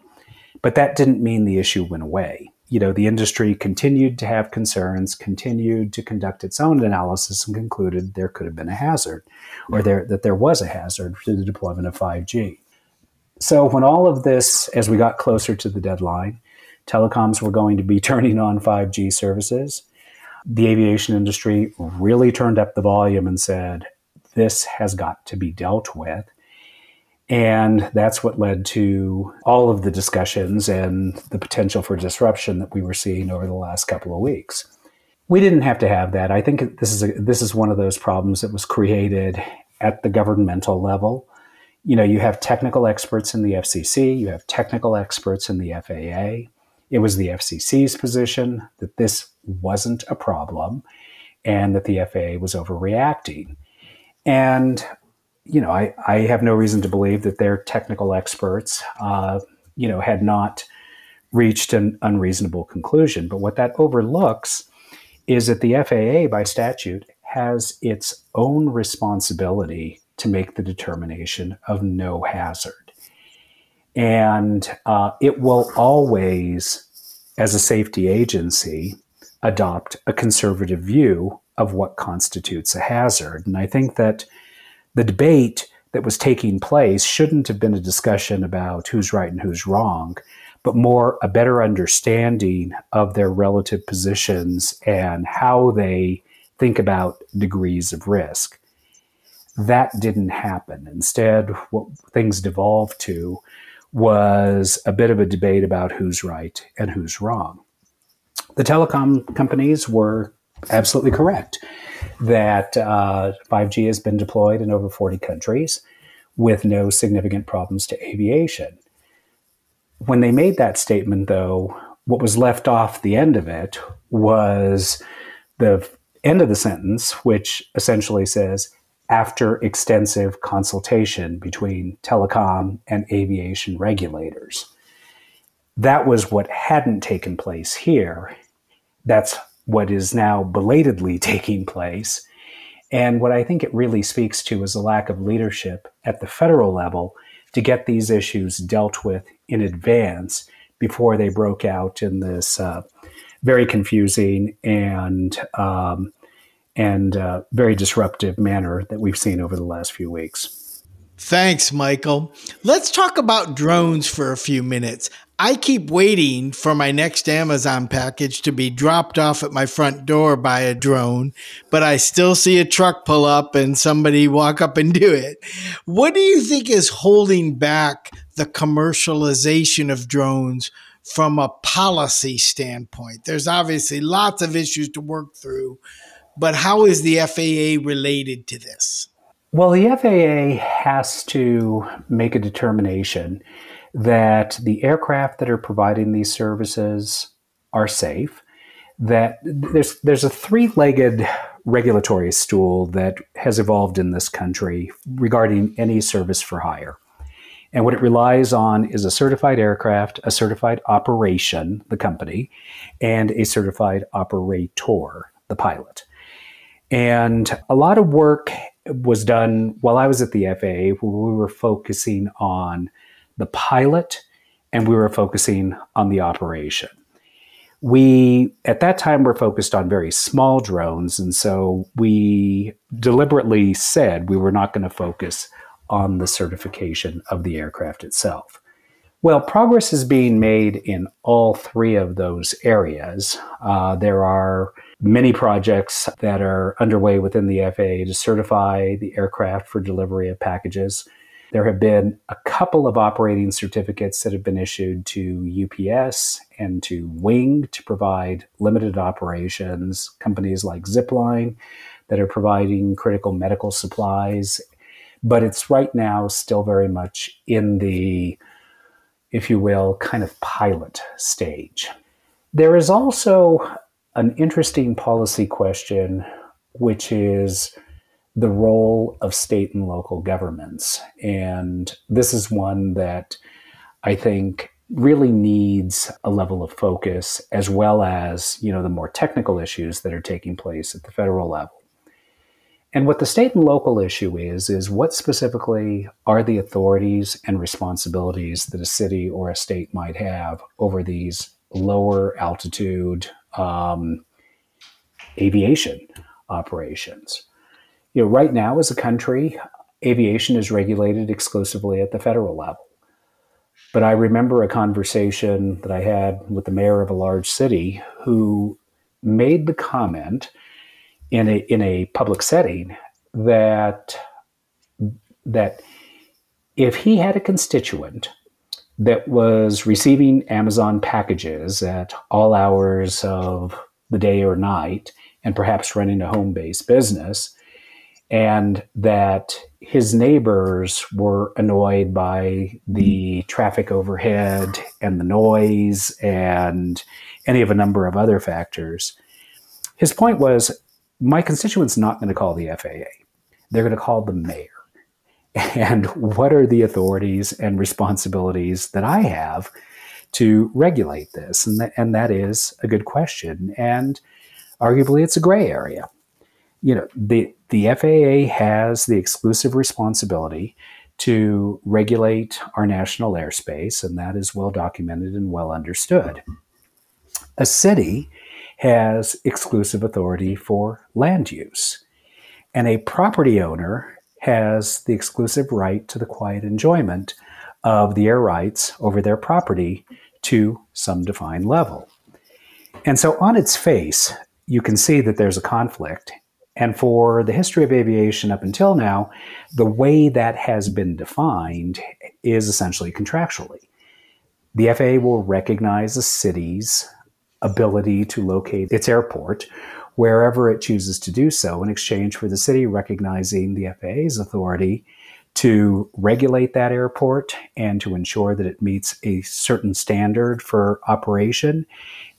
But that didn't mean the issue went away you know, the industry continued to have concerns, continued to conduct its own analysis, and concluded there could have been a hazard, or there that there was a hazard to the deployment of 5G. So when all of this, as we got closer to the deadline, telecoms were going to be turning on 5G services. The aviation industry really turned up the volume and said, this has got to be dealt with. And that's what led to all of the discussions and the potential for disruption that we were seeing over the last couple of weeks. We didn't have to have that. I think this is a, this is one of those problems that was created at the governmental level. You know, you have technical experts in the FCC, you have technical experts in the FAA. It was the FCC's position that this wasn't a problem and that the FAA was overreacting. And you know, I, I have no reason to believe that their technical experts, uh, you know, had not reached an unreasonable conclusion. But what that overlooks is that the FAA, by statute, has its own responsibility to make the determination of no hazard. And uh, it will always, as a safety agency, adopt a conservative view of what constitutes a hazard. And I think that the debate that was taking place shouldn't have been a discussion about who's right and who's wrong, but more a better understanding of their relative positions and how they think about degrees of risk. That didn't happen. Instead, what things devolved to was a bit of a debate about who's right and who's wrong. The telecom companies were absolutely correct that uh, 5G has been deployed in over 40 countries with no significant problems to aviation. When they made that statement, though, what was left off the end of it was the end of the sentence, which essentially says, after extensive consultation between telecom and aviation regulators. That was what hadn't taken place here. That's what is now belatedly taking place. And what I think it really speaks to is a lack of leadership at the federal level to get these issues dealt with in advance before they broke out in this uh, very confusing and um, and uh, very disruptive manner that we've seen over the last few weeks. Thanks, Michael. Let's talk about drones for a few minutes. I keep waiting for my next Amazon package to be dropped off at my front door by a drone, but I still see a truck pull up and somebody walk up and do it. What do you think is holding back the commercialization of drones from a policy standpoint? There's obviously lots of issues to work through, but how is the FAA related to this? Well, the FAA has to make a determination that the aircraft that are providing these services are safe. That there's there's a three-legged regulatory stool that has evolved in this country regarding any service for hire. And what it relies on is a certified aircraft, a certified operation, the company, and a certified operator, the pilot. And a lot of work was done while I was at the FAA where we were focusing on the pilot and we were focusing on the operation. We, at that time, were focused on very small drones. And so we deliberately said we were not going to focus on the certification of the aircraft itself. Well, progress is being made in all three of those areas. Uh, there are many projects that are underway within the FAA to certify the aircraft for delivery of packages. There have been a couple of operating certificates that have been issued to UPS and to Wing to provide limited operations, companies like Zipline that are providing critical medical supplies. But it's right now still very much in the, if you will, kind of pilot stage. There is also an interesting policy question, which is the role of state and local governments. And this is one that I think really needs a level of focus as well as, you know, the more technical issues that are taking place at the federal level. And what the state and local issue is, is what specifically are the authorities and responsibilities that a city or a state might have over these lower altitude um, aviation operations? you know, right now as a country, aviation is regulated exclusively at the federal level. But I remember a conversation that I had with the mayor of a large city who made the comment in a in a public setting that that if he had a constituent that was receiving Amazon packages at all hours of the day or night and perhaps running a home based business, and that his neighbors were annoyed by the traffic overhead and the noise and any of a number of other factors. His point was my constituent's not going to call the FAA, they're going to call the mayor. And what are the authorities and responsibilities that I have to regulate this? And, th- and that is a good question. And arguably, it's a gray area you know, the, the FAA has the exclusive responsibility to regulate our national airspace, and that is well documented and well understood. A city has exclusive authority for land use, and a property owner has the exclusive right to the quiet enjoyment of the air rights over their property to some defined level. And so, on its face, you can see that there's a conflict and for the history of aviation up until now, the way that has been defined is essentially contractually. The FAA will recognize a city's ability to locate its airport wherever it chooses to do so in exchange for the city recognizing the FAA's authority to regulate that airport and to ensure that it meets a certain standard for operation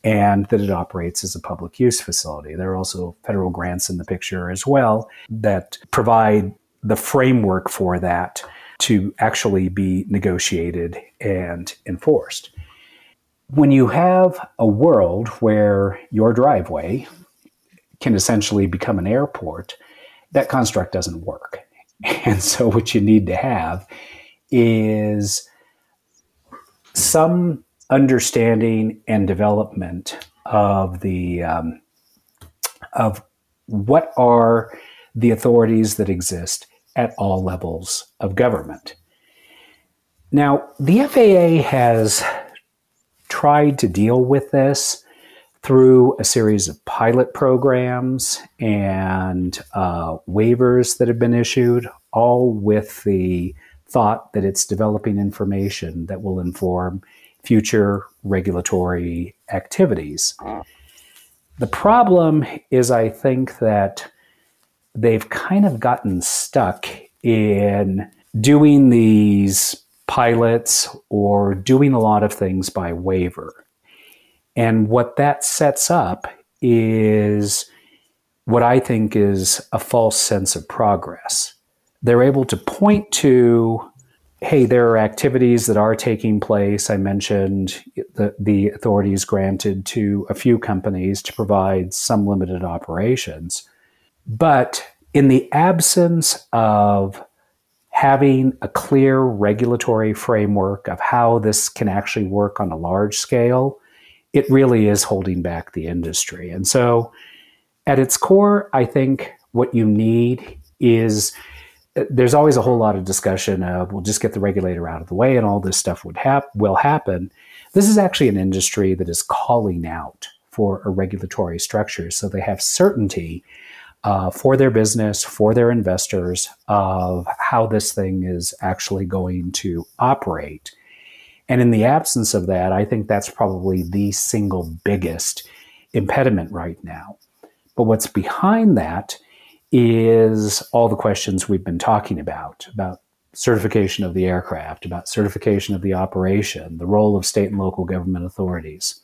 and that it operates as a public use facility. There are also federal grants in the picture as well that provide the framework for that to actually be negotiated and enforced. When you have a world where your driveway can essentially become an airport, that construct doesn't work. And so, what you need to have is some understanding and development of the um, of what are the authorities that exist at all levels of government. Now, the FAA has tried to deal with this through a series of pilot programs and uh, waivers that have been issued, all with the thought that it's developing information that will inform future regulatory activities. The problem is, I think that they've kind of gotten stuck in doing these pilots or doing a lot of things by waiver. And what that sets up is what I think is a false sense of progress. They're able to point to, hey, there are activities that are taking place. I mentioned the, the authorities granted to a few companies to provide some limited operations. But in the absence of having a clear regulatory framework of how this can actually work on a large scale, it really is holding back the industry. And so, at its core, I think what you need is there's always a whole lot of discussion of we'll just get the regulator out of the way and all this stuff would hap- will happen. This is actually an industry that is calling out for a regulatory structure so they have certainty uh, for their business, for their investors, of how this thing is actually going to operate. And in the absence of that, I think that's probably the single biggest impediment right now. But what's behind that is all the questions we've been talking about about certification of the aircraft, about certification of the operation, the role of state and local government authorities.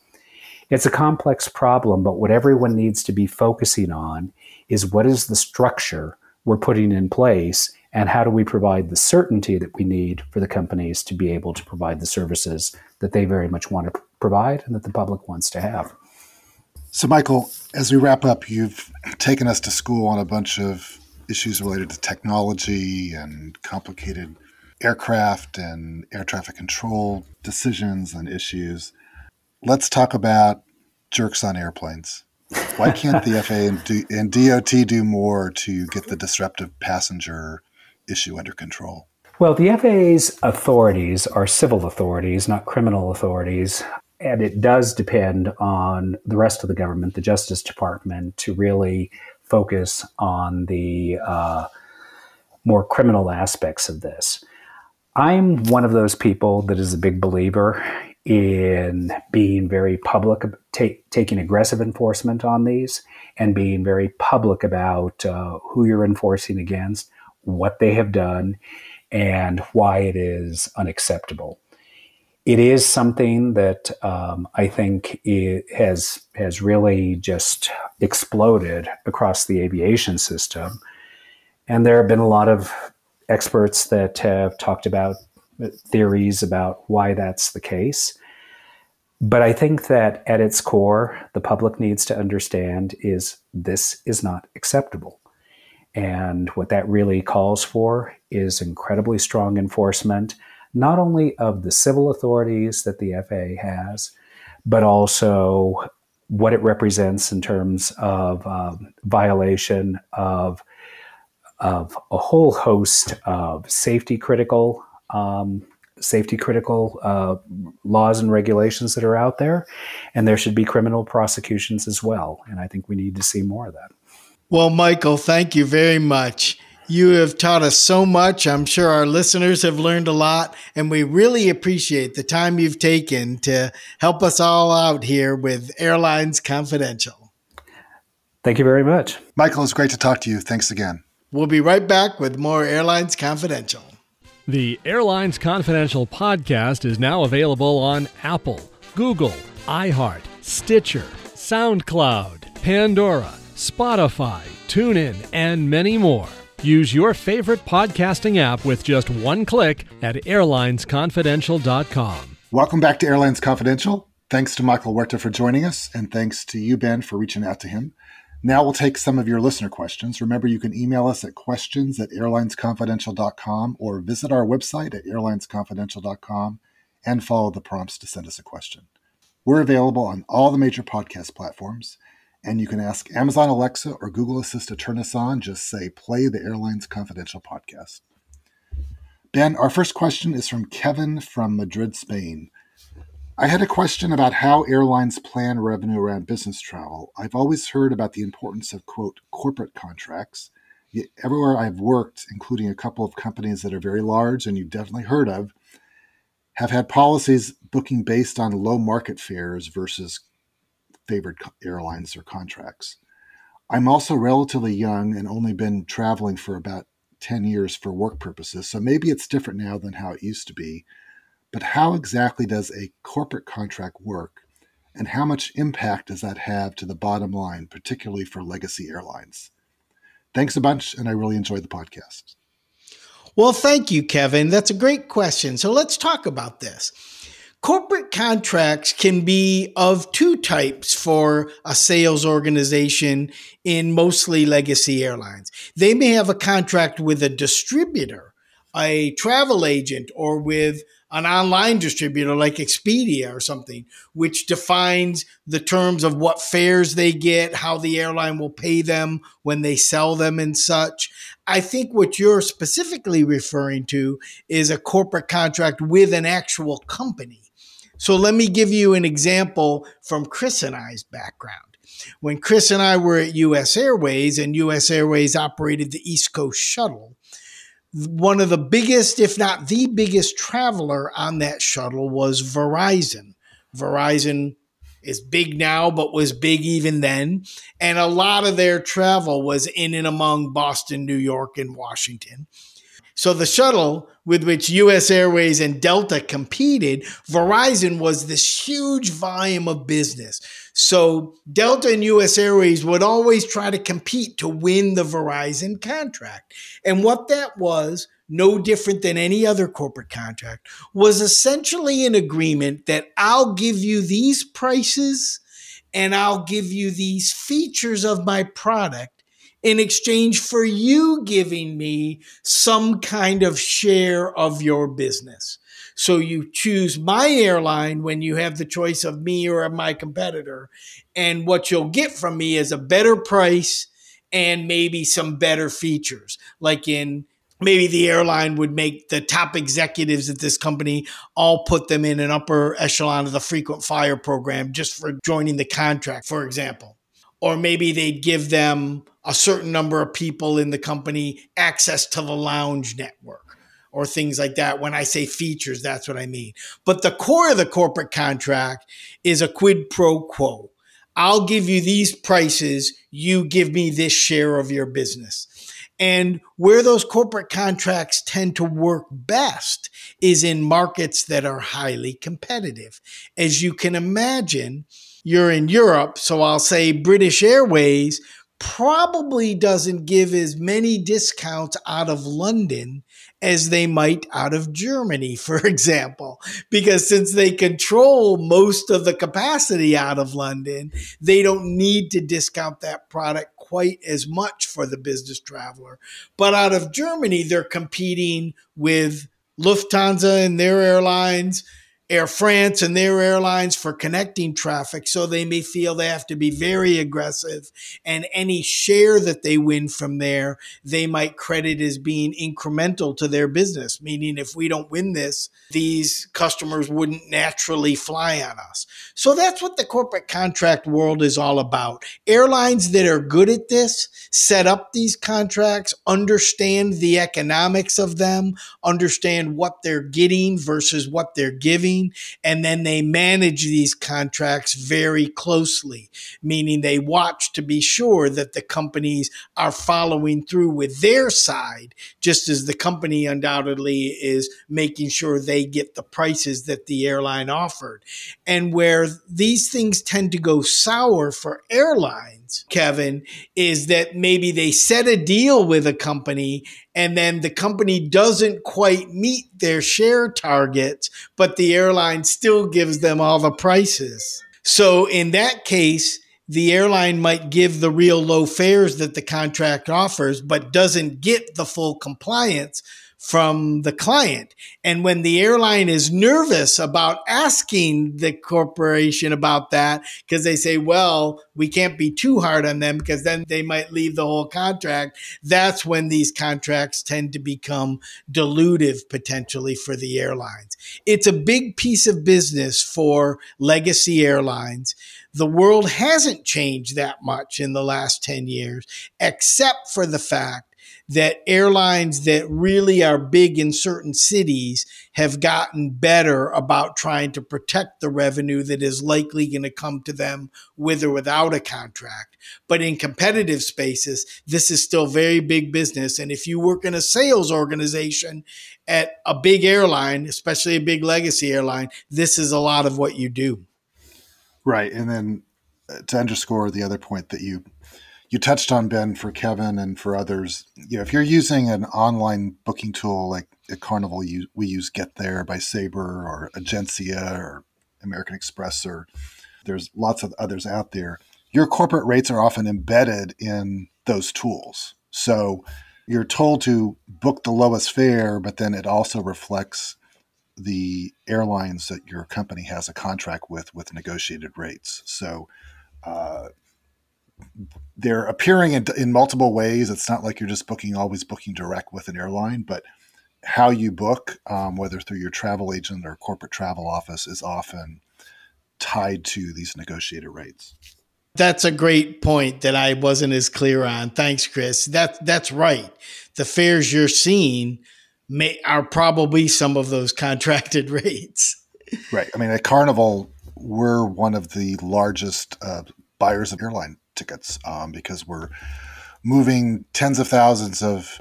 It's a complex problem, but what everyone needs to be focusing on is what is the structure we're putting in place and how do we provide the certainty that we need for the companies to be able to provide the services that they very much want to provide and that the public wants to have. So, Michael, as we wrap up, you've taken us to school on a bunch of issues related to technology and complicated aircraft and air traffic control decisions and issues. Let's talk about jerks on airplanes. Why can't the FAA and, and DOT do more to get the disruptive passenger issue under control? Well, the FAA's authorities are civil authorities, not criminal authorities. And it does depend on the rest of the government, the Justice Department, to really focus on the uh, more criminal aspects of this. I'm one of those people that is a big believer in being very public, taking aggressive enforcement on these, and being very public about uh, who you're enforcing against, what they have done, and why it is unacceptable. It is something that um, I think has has really just exploded across the aviation system, and there have been a lot of experts that have talked about theories about why that's the case. But I think that at its core, the public needs to understand is this is not acceptable. And what that really calls for is incredibly strong enforcement, not only of the civil authorities that the FAA has, but also what it represents in terms of um, violation of, of a whole host of safety critical um, safety critical uh, laws and regulations that are out there, and there should be criminal prosecutions as well. And I think we need to see more of that. Well, Michael, thank you very much. You have taught us so much. I'm sure our listeners have learned a lot, and we really appreciate the time you've taken to help us all out here with Airlines Confidential. Thank you very much. Michael, it's great to talk to you. Thanks again. We'll be right back with more Airlines Confidential. The Airlines Confidential podcast is now available on Apple, Google, iHeart, Stitcher, SoundCloud, Pandora, Spotify, TuneIn, and many more. Use your favorite podcasting app with just one click at airlinesconfidential.com. Welcome back to Airlines Confidential. Thanks to Michael Huerta for joining us, and thanks to you, Ben, for reaching out to him. Now we'll take some of your listener questions. Remember, you can email us at questions at airlinesconfidential.com or visit our website at airlinesconfidential.com and follow the prompts to send us a question. We're available on all the major podcast platforms, and you can ask Amazon Alexa or Google Assist to turn us on. Just say, play the Airlines Confidential podcast. Ben, our first question is from Kevin from Madrid, Spain. I had a question about how airlines plan revenue around business travel. I've always heard about the importance of, quote, corporate contracts. Yet everywhere I've worked, including a couple of companies that are very large and you've definitely heard of, have had policies booking based on low market fares versus favored airlines or contracts. I'm also relatively young and only been traveling for about 10 years for work purposes, so maybe it's different now than how it used to be. But how exactly does a corporate contract work? And how much impact does that have to the bottom line, particularly for legacy airlines? Thanks a bunch, and I really enjoyed the podcast. Well, thank you, Kevin. That's a great question. So let's talk about this. Corporate contracts can be of two types for a sales organization in mostly legacy airlines. They may have a contract with a distributor, a travel agent, or with an online distributor like Expedia or something, which defines the terms of what fares they get, how the airline will pay them when they sell them, and such. I think what you're specifically referring to is a corporate contract with an actual company. So let me give you an example from Chris and I's background. When Chris and I were at US Airways and US Airways operated the East Coast Shuttle, one of the biggest, if not the biggest traveler on that shuttle was Verizon. Verizon is big now, but was big even then. And a lot of their travel was in and among Boston, New York, and Washington. So the shuttle with which US Airways and Delta competed, Verizon was this huge volume of business. So Delta and US Airways would always try to compete to win the Verizon contract. And what that was, no different than any other corporate contract, was essentially an agreement that I'll give you these prices and I'll give you these features of my product in exchange for you giving me some kind of share of your business. So you choose my airline when you have the choice of me or my competitor. And what you'll get from me is a better price and maybe some better features. Like in maybe the airline would make the top executives at this company all put them in an upper echelon of the frequent flyer program just for joining the contract, for example. Or maybe they'd give them a certain number of people in the company access to the lounge network or things like that. When I say features, that's what I mean. But the core of the corporate contract is a quid pro quo. I'll give you these prices, you give me this share of your business. And where those corporate contracts tend to work best is in markets that are highly competitive. As you can imagine, you're in Europe, so I'll say British Airways probably doesn't give as many discounts out of London as they might out of Germany, for example, because since they control most of the capacity out of London, they don't need to discount that product quite as much for the business traveler. But out of Germany, they're competing with Lufthansa and their airlines Air France and their airlines for connecting traffic. So they may feel they have to be very aggressive. And any share that they win from there, they might credit as being incremental to their business, meaning if we don't win this, these customers wouldn't naturally fly on us. So that's what the corporate contract world is all about. Airlines that are good at this set up these contracts, understand the economics of them, understand what they're getting versus what they're giving And then they manage these contracts very closely, meaning they watch to be sure that the companies are following through with their side, just as the company undoubtedly is making sure they get the prices that the airline offered. And where these things tend to go sour for airlines, Kevin, is that maybe they set a deal with a company and then the company doesn't quite meet their share targets, but the airline still gives them all the prices. So in that case, the airline might give the real low fares that the contract offers, but doesn't get the full compliance from the client. And when the airline is nervous about asking the corporation about that, because they say, well, we can't be too hard on them because then they might leave the whole contract. That's when these contracts tend to become dilutive potentially for the airlines. It's a big piece of business for legacy airlines. The world hasn't changed that much in the last 10 years, except for the fact that airlines that really are big in certain cities have gotten better about trying to protect the revenue that is likely going to come to them with or without a contract. But in competitive spaces, this is still very big business. And if you work in a sales organization at a big airline, especially a big legacy airline, this is a lot of what you do. Right. And then uh, to underscore the other point that you you touched on Ben for Kevin and for others. You know, if you're using an online booking tool like at Carnival, you, we use GetThere by Sabre or Egencia or American Express, or there's lots of others out there. Your corporate rates are often embedded in those tools. So you're told to book the lowest fare, but then it also reflects the airlines that your company has a contract with with negotiated rates. So uh, they're appearing in, in multiple ways. It's not like you're just booking always booking direct with an airline, but how you book, um, whether through your travel agent or corporate travel office, is often tied to these negotiated rates. That's a great point that I wasn't as clear on. Thanks, Chris. That that's right. The fares you're seeing may are probably some of those contracted rates. Right. I mean, at Carnival, we're one of the largest uh, buyers of airline tickets um, because we're moving tens of thousands of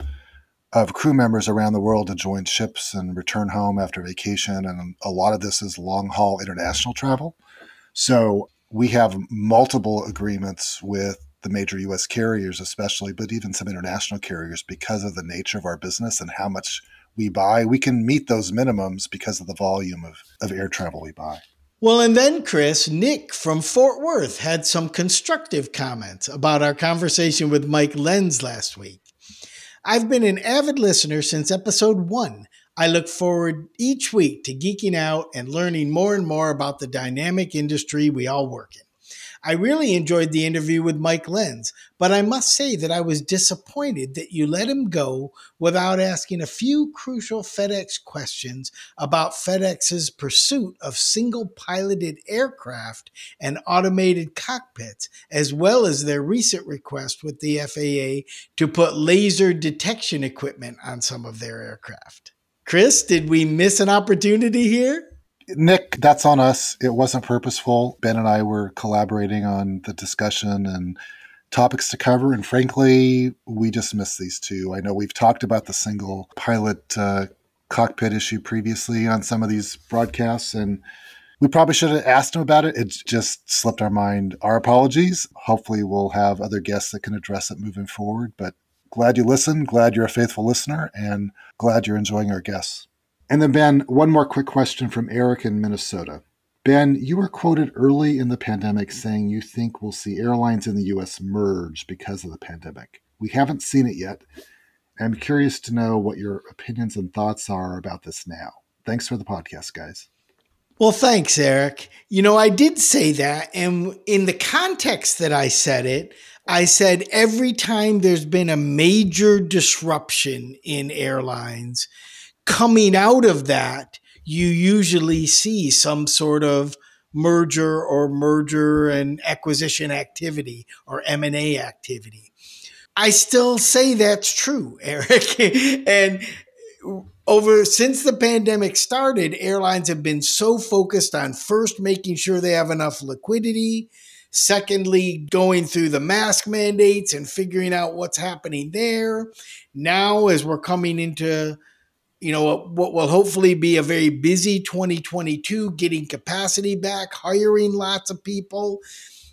of crew members around the world to join ships and return home after vacation, and a lot of this is long haul international travel. So we have multiple agreements with the major U.S. carriers, especially, but even some international carriers, because of the nature of our business and how much we buy. We can meet those minimums because of the volume of, of air travel we buy. Well, and then, Chris, Nick from Fort Worth had some constructive comments about our conversation with Mike Lenz last week. I've been an avid listener since episode one. I look forward each week to geeking out and learning more and more about the dynamic industry we all work in. I really enjoyed the interview with Mike Lenz, but I must say that I was disappointed that you let him go without asking a few crucial FedEx questions about FedEx's pursuit of single piloted aircraft and automated cockpits, as well as their recent request with the FAA to put laser detection equipment on some of their aircraft. Chris, did we miss an opportunity here? Nick, that's on us. It wasn't purposeful. Ben and I were collaborating on the discussion and topics to cover. And frankly, we just missed these two. I know we've talked about the single pilot uh, cockpit issue previously on some of these broadcasts, and we probably should have asked him about it. It just slipped our mind. Our apologies. Hopefully, we'll have other guests that can address it moving forward. But glad you listened, glad you're a faithful listener, and glad you're enjoying our guests. And then, Ben, one more quick question from Eric in Minnesota. Ben, you were quoted early in the pandemic saying you think we'll see airlines in the U.S. merge because of the pandemic. We haven't seen it yet. I'm curious to know what your opinions and thoughts are about this now. Thanks for the podcast, guys. Well, thanks, Eric. You know, I did say that. And in the context that I said it, I said every time there's been a major disruption in airlines, coming out of that, you usually see some sort of merger or merger and acquisition activity or M&A activity. I still say that's true, Eric. and over since the pandemic started, airlines have been so focused on first making sure they have enough liquidity, secondly, going through the mask mandates and figuring out what's happening there. Now, as we're coming into you know what will hopefully be a very busy 2022 getting capacity back hiring lots of people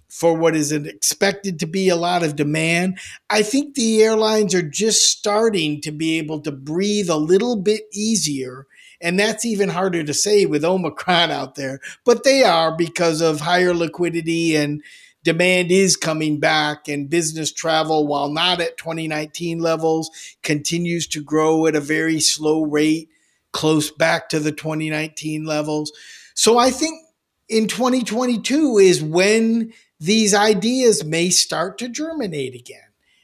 for what is expected to be a lot of demand. I think the airlines are just starting to be able to breathe a little bit easier. And that's even harder to say with Omicron out there, but they are because of higher liquidity and demand is coming back and business travel while not at 2019 levels continues to grow at a very slow rate close back to the 2019 levels so i think in 2022 is when these ideas may start to germinate again.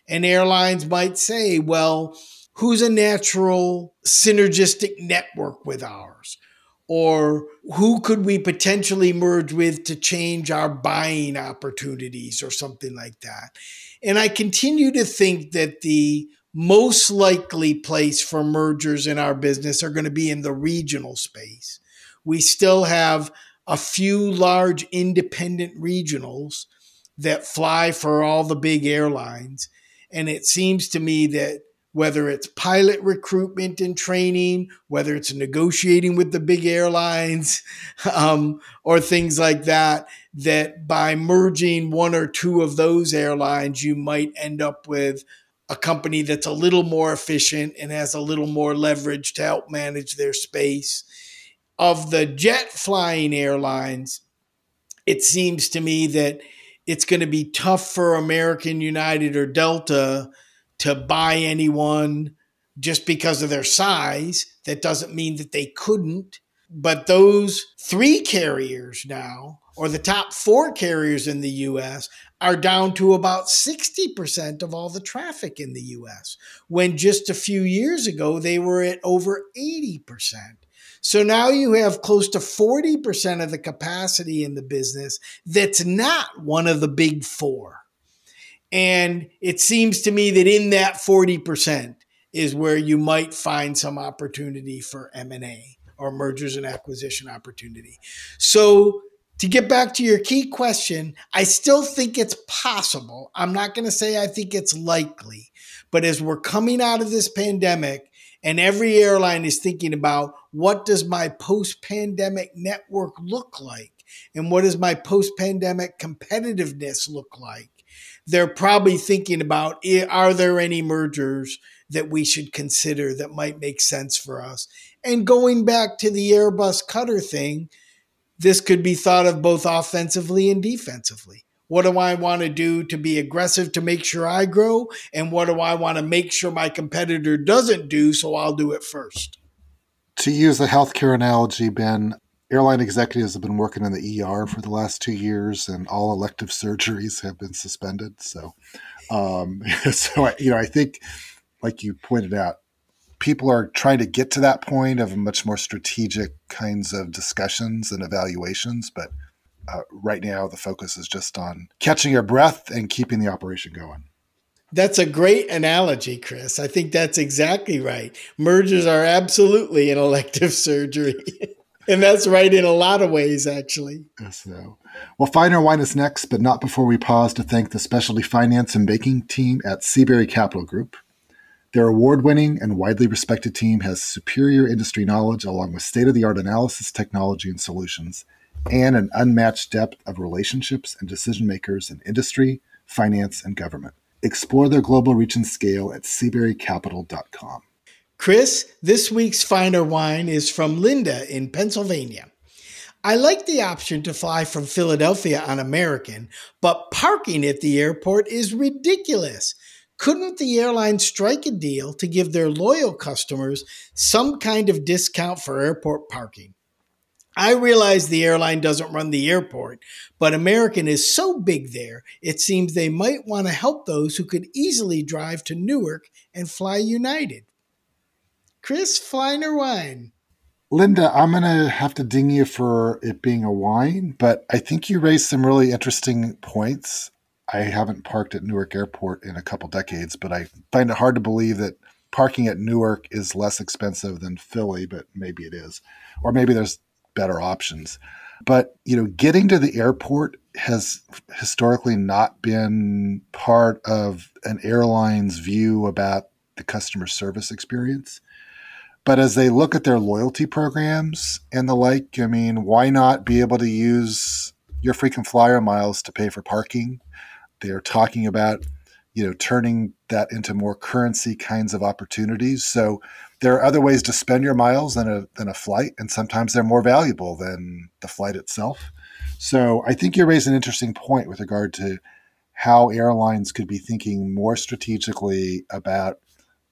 And airlines might say, well, who's a natural synergistic network with ours? Or who could we potentially merge with to change our buying opportunities or something like that? And I continue to think that the most likely place for mergers in our business are going to be in the regional space. We still have a few large independent regionals that fly for all the big airlines. And it seems to me that whether it's pilot recruitment and training, whether it's negotiating with the big airlines, um, or things like that, that by merging one or two of those airlines, you might end up with a company that's a little more efficient and has a little more leverage to help manage their space. Of the jet flying airlines, it seems to me that it's going to be tough for American United or Delta to buy anyone just because of their size. That doesn't mean that they couldn't. But those three carriers now, or the top four carriers in the US, are down to about 60% of all the traffic in the US, when just a few years ago they were at over 80%. So now you have close to 40% of the capacity in the business that's not one of the big four. And it seems to me that in that 40% is where you might find some opportunity for M&A or mergers and acquisition opportunity. So to get back to your key question, I still think it's possible. I'm not going to say I think it's likely, but as we're coming out of this pandemic, and every airline is thinking about what does my post pandemic network look like? And what does my post pandemic competitiveness look like? They're probably thinking about eh, are there any mergers that we should consider that might make sense for us? And going back to the Airbus Qatar thing, this could be thought of both offensively and defensively. What do I want to do to be aggressive to make sure I grow? And what do I want to make sure my competitor doesn't do? So I'll do it first. To use a healthcare analogy, Ben, airline executives have been working in the ER for the last two years, and all elective surgeries have been suspended. So, um, so I, you know, I think, like you pointed out, people are trying to get to that point of much more strategic kinds of discussions and evaluations, but uh, right now the focus is just on catching your breath and keeping the operation going. That's a great analogy, Chris. I think that's exactly right. Mergers are absolutely an elective surgery. And that's right in a lot of ways, actually. So, well, Finer Wine is next, but not before we pause to thank the specialty finance and banking team at Seabury Capital Group. Their award winning and widely respected team has superior industry knowledge along with state of the art analysis technology and solutions and an unmatched depth of relationships and decision makers in industry, finance, and government. Explore their global reach and scale at seaburycapital.com. Chris, this week's finer wine is from Linda in Pennsylvania. I like the option to fly from Philadelphia on American, but parking at the airport is ridiculous. Couldn't the airline strike a deal to give their loyal customers some kind of discount for airport parking? I realize the airline doesn't run the airport, but American is so big there, it seems they might want to help those who could easily drive to Newark and fly United. Chris, flying or wine? Linda, I'm going to have to ding you for it being a whine, but I think you raised some really interesting points. I haven't parked at Newark Airport in a couple decades, but I find it hard to believe that parking at Newark is less expensive than Philly, but maybe it is. Or maybe there's better options. But, you know, getting to the airport has historically not been part of an airline's view about the customer service experience. But as they look at their loyalty programs and the like, I mean, why not be able to use your frequent flyer miles to pay for parking? They're talking about you know turning that into more currency kinds of opportunities so there are other ways to spend your miles than a than a flight and sometimes they're more valuable than the flight itself so i think you raise an interesting point with regard to how airlines could be thinking more strategically about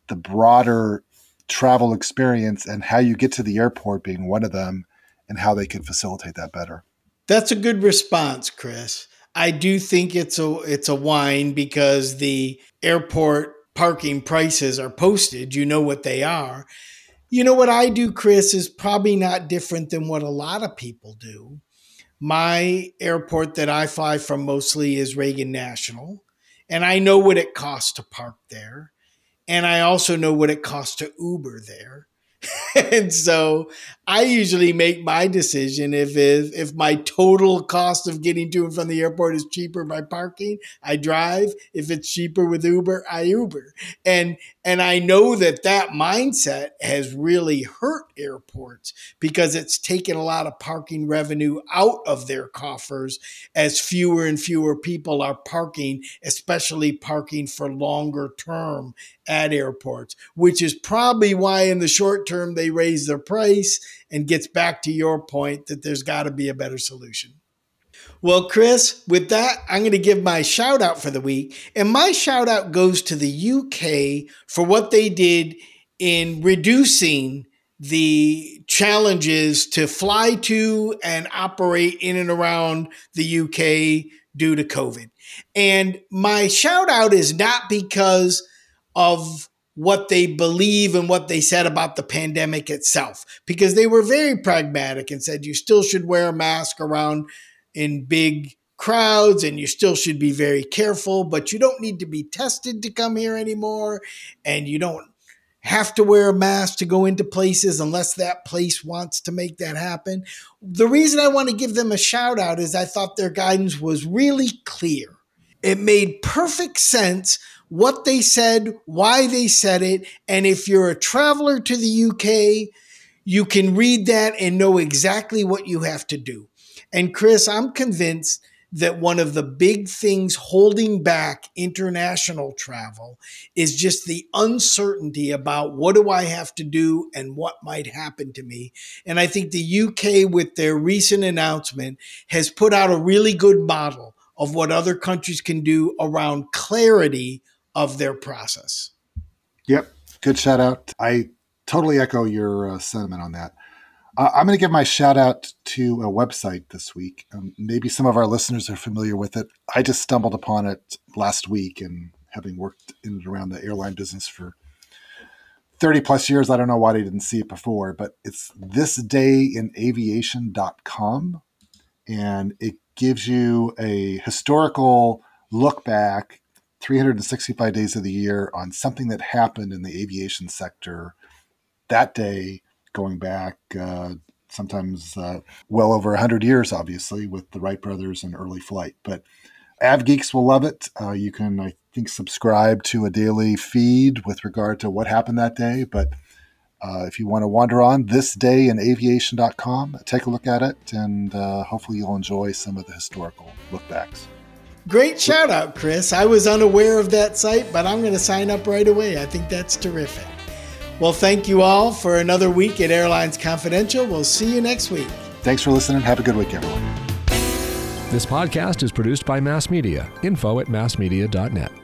the broader travel experience and how you get to the airport being one of them and how they can facilitate that better that's a good response chris I do think it's a it's a whine because the airport parking prices are posted. You know what they are. You know what I do, Chris, is probably not different than what a lot of people do. My airport that I fly from mostly is Reagan National, and I know what it costs to park there. And I also know what it costs to Uber there. and so I usually make my decision if, if if my total cost of getting to and from the airport is cheaper by parking, I drive. If it's cheaper with Uber, I Uber. And and I know that that mindset has really hurt airports because it's taken a lot of parking revenue out of their coffers as fewer and fewer people are parking, especially parking for longer term at airports, which is probably why in the short term they raise their price and gets back to your point that there's got to be a better solution. Well, Chris, with that, I'm going to give my shout out for the week. And my shout out goes to the UK for what they did in reducing the challenges to fly to and operate in and around the UK due to COVID. And my shout out is not because of what they believe and what they said about the pandemic itself, because they were very pragmatic and said you still should wear a mask around in big crowds and you still should be very careful, but you don't need to be tested to come here anymore. And you don't have to wear a mask to go into places unless that place wants to make that happen. The reason I want to give them a shout out is I thought their guidance was really clear. It made perfect sense what they said, why they said it. And if you're a traveler to the UK, you can read that and know exactly what you have to do. And Chris, I'm convinced that one of the big things holding back international travel is just the uncertainty about what do I have to do and what might happen to me. And I think the UK, with their recent announcement, has put out a really good model of what other countries can do around clarity of their process. Yep. Good shout out. I totally echo your uh, sentiment on that. Uh, I'm going to give my shout out to a website this week. Um, maybe some of our listeners are familiar with it. I just stumbled upon it last week, and having worked in and around the airline business for 30 plus years, I don't know why I didn't see it before, but it's thisdayinaviation.com. And it gives you a historical look back 365 days of the year on something that happened in the aviation sector that day going back uh, sometimes uh, well over 100 years, obviously, with the Wright brothers and early flight. But Av Geeks will love it. Uh, you can, I think, subscribe to a daily feed with regard to what happened that day. But uh, if you want to wander on thisdayinaviation.com, take a look at it, and uh, hopefully you'll enjoy some of the historical lookbacks. Great shout out, Chris. I was unaware of that site, but I'm going to sign up right away. I think that's terrific. Well, thank you all for another week at Airlines Confidential. We'll see you next week. Thanks for listening. Have a good week, everyone. This podcast is produced by Mass Media. Info at massmedia.net.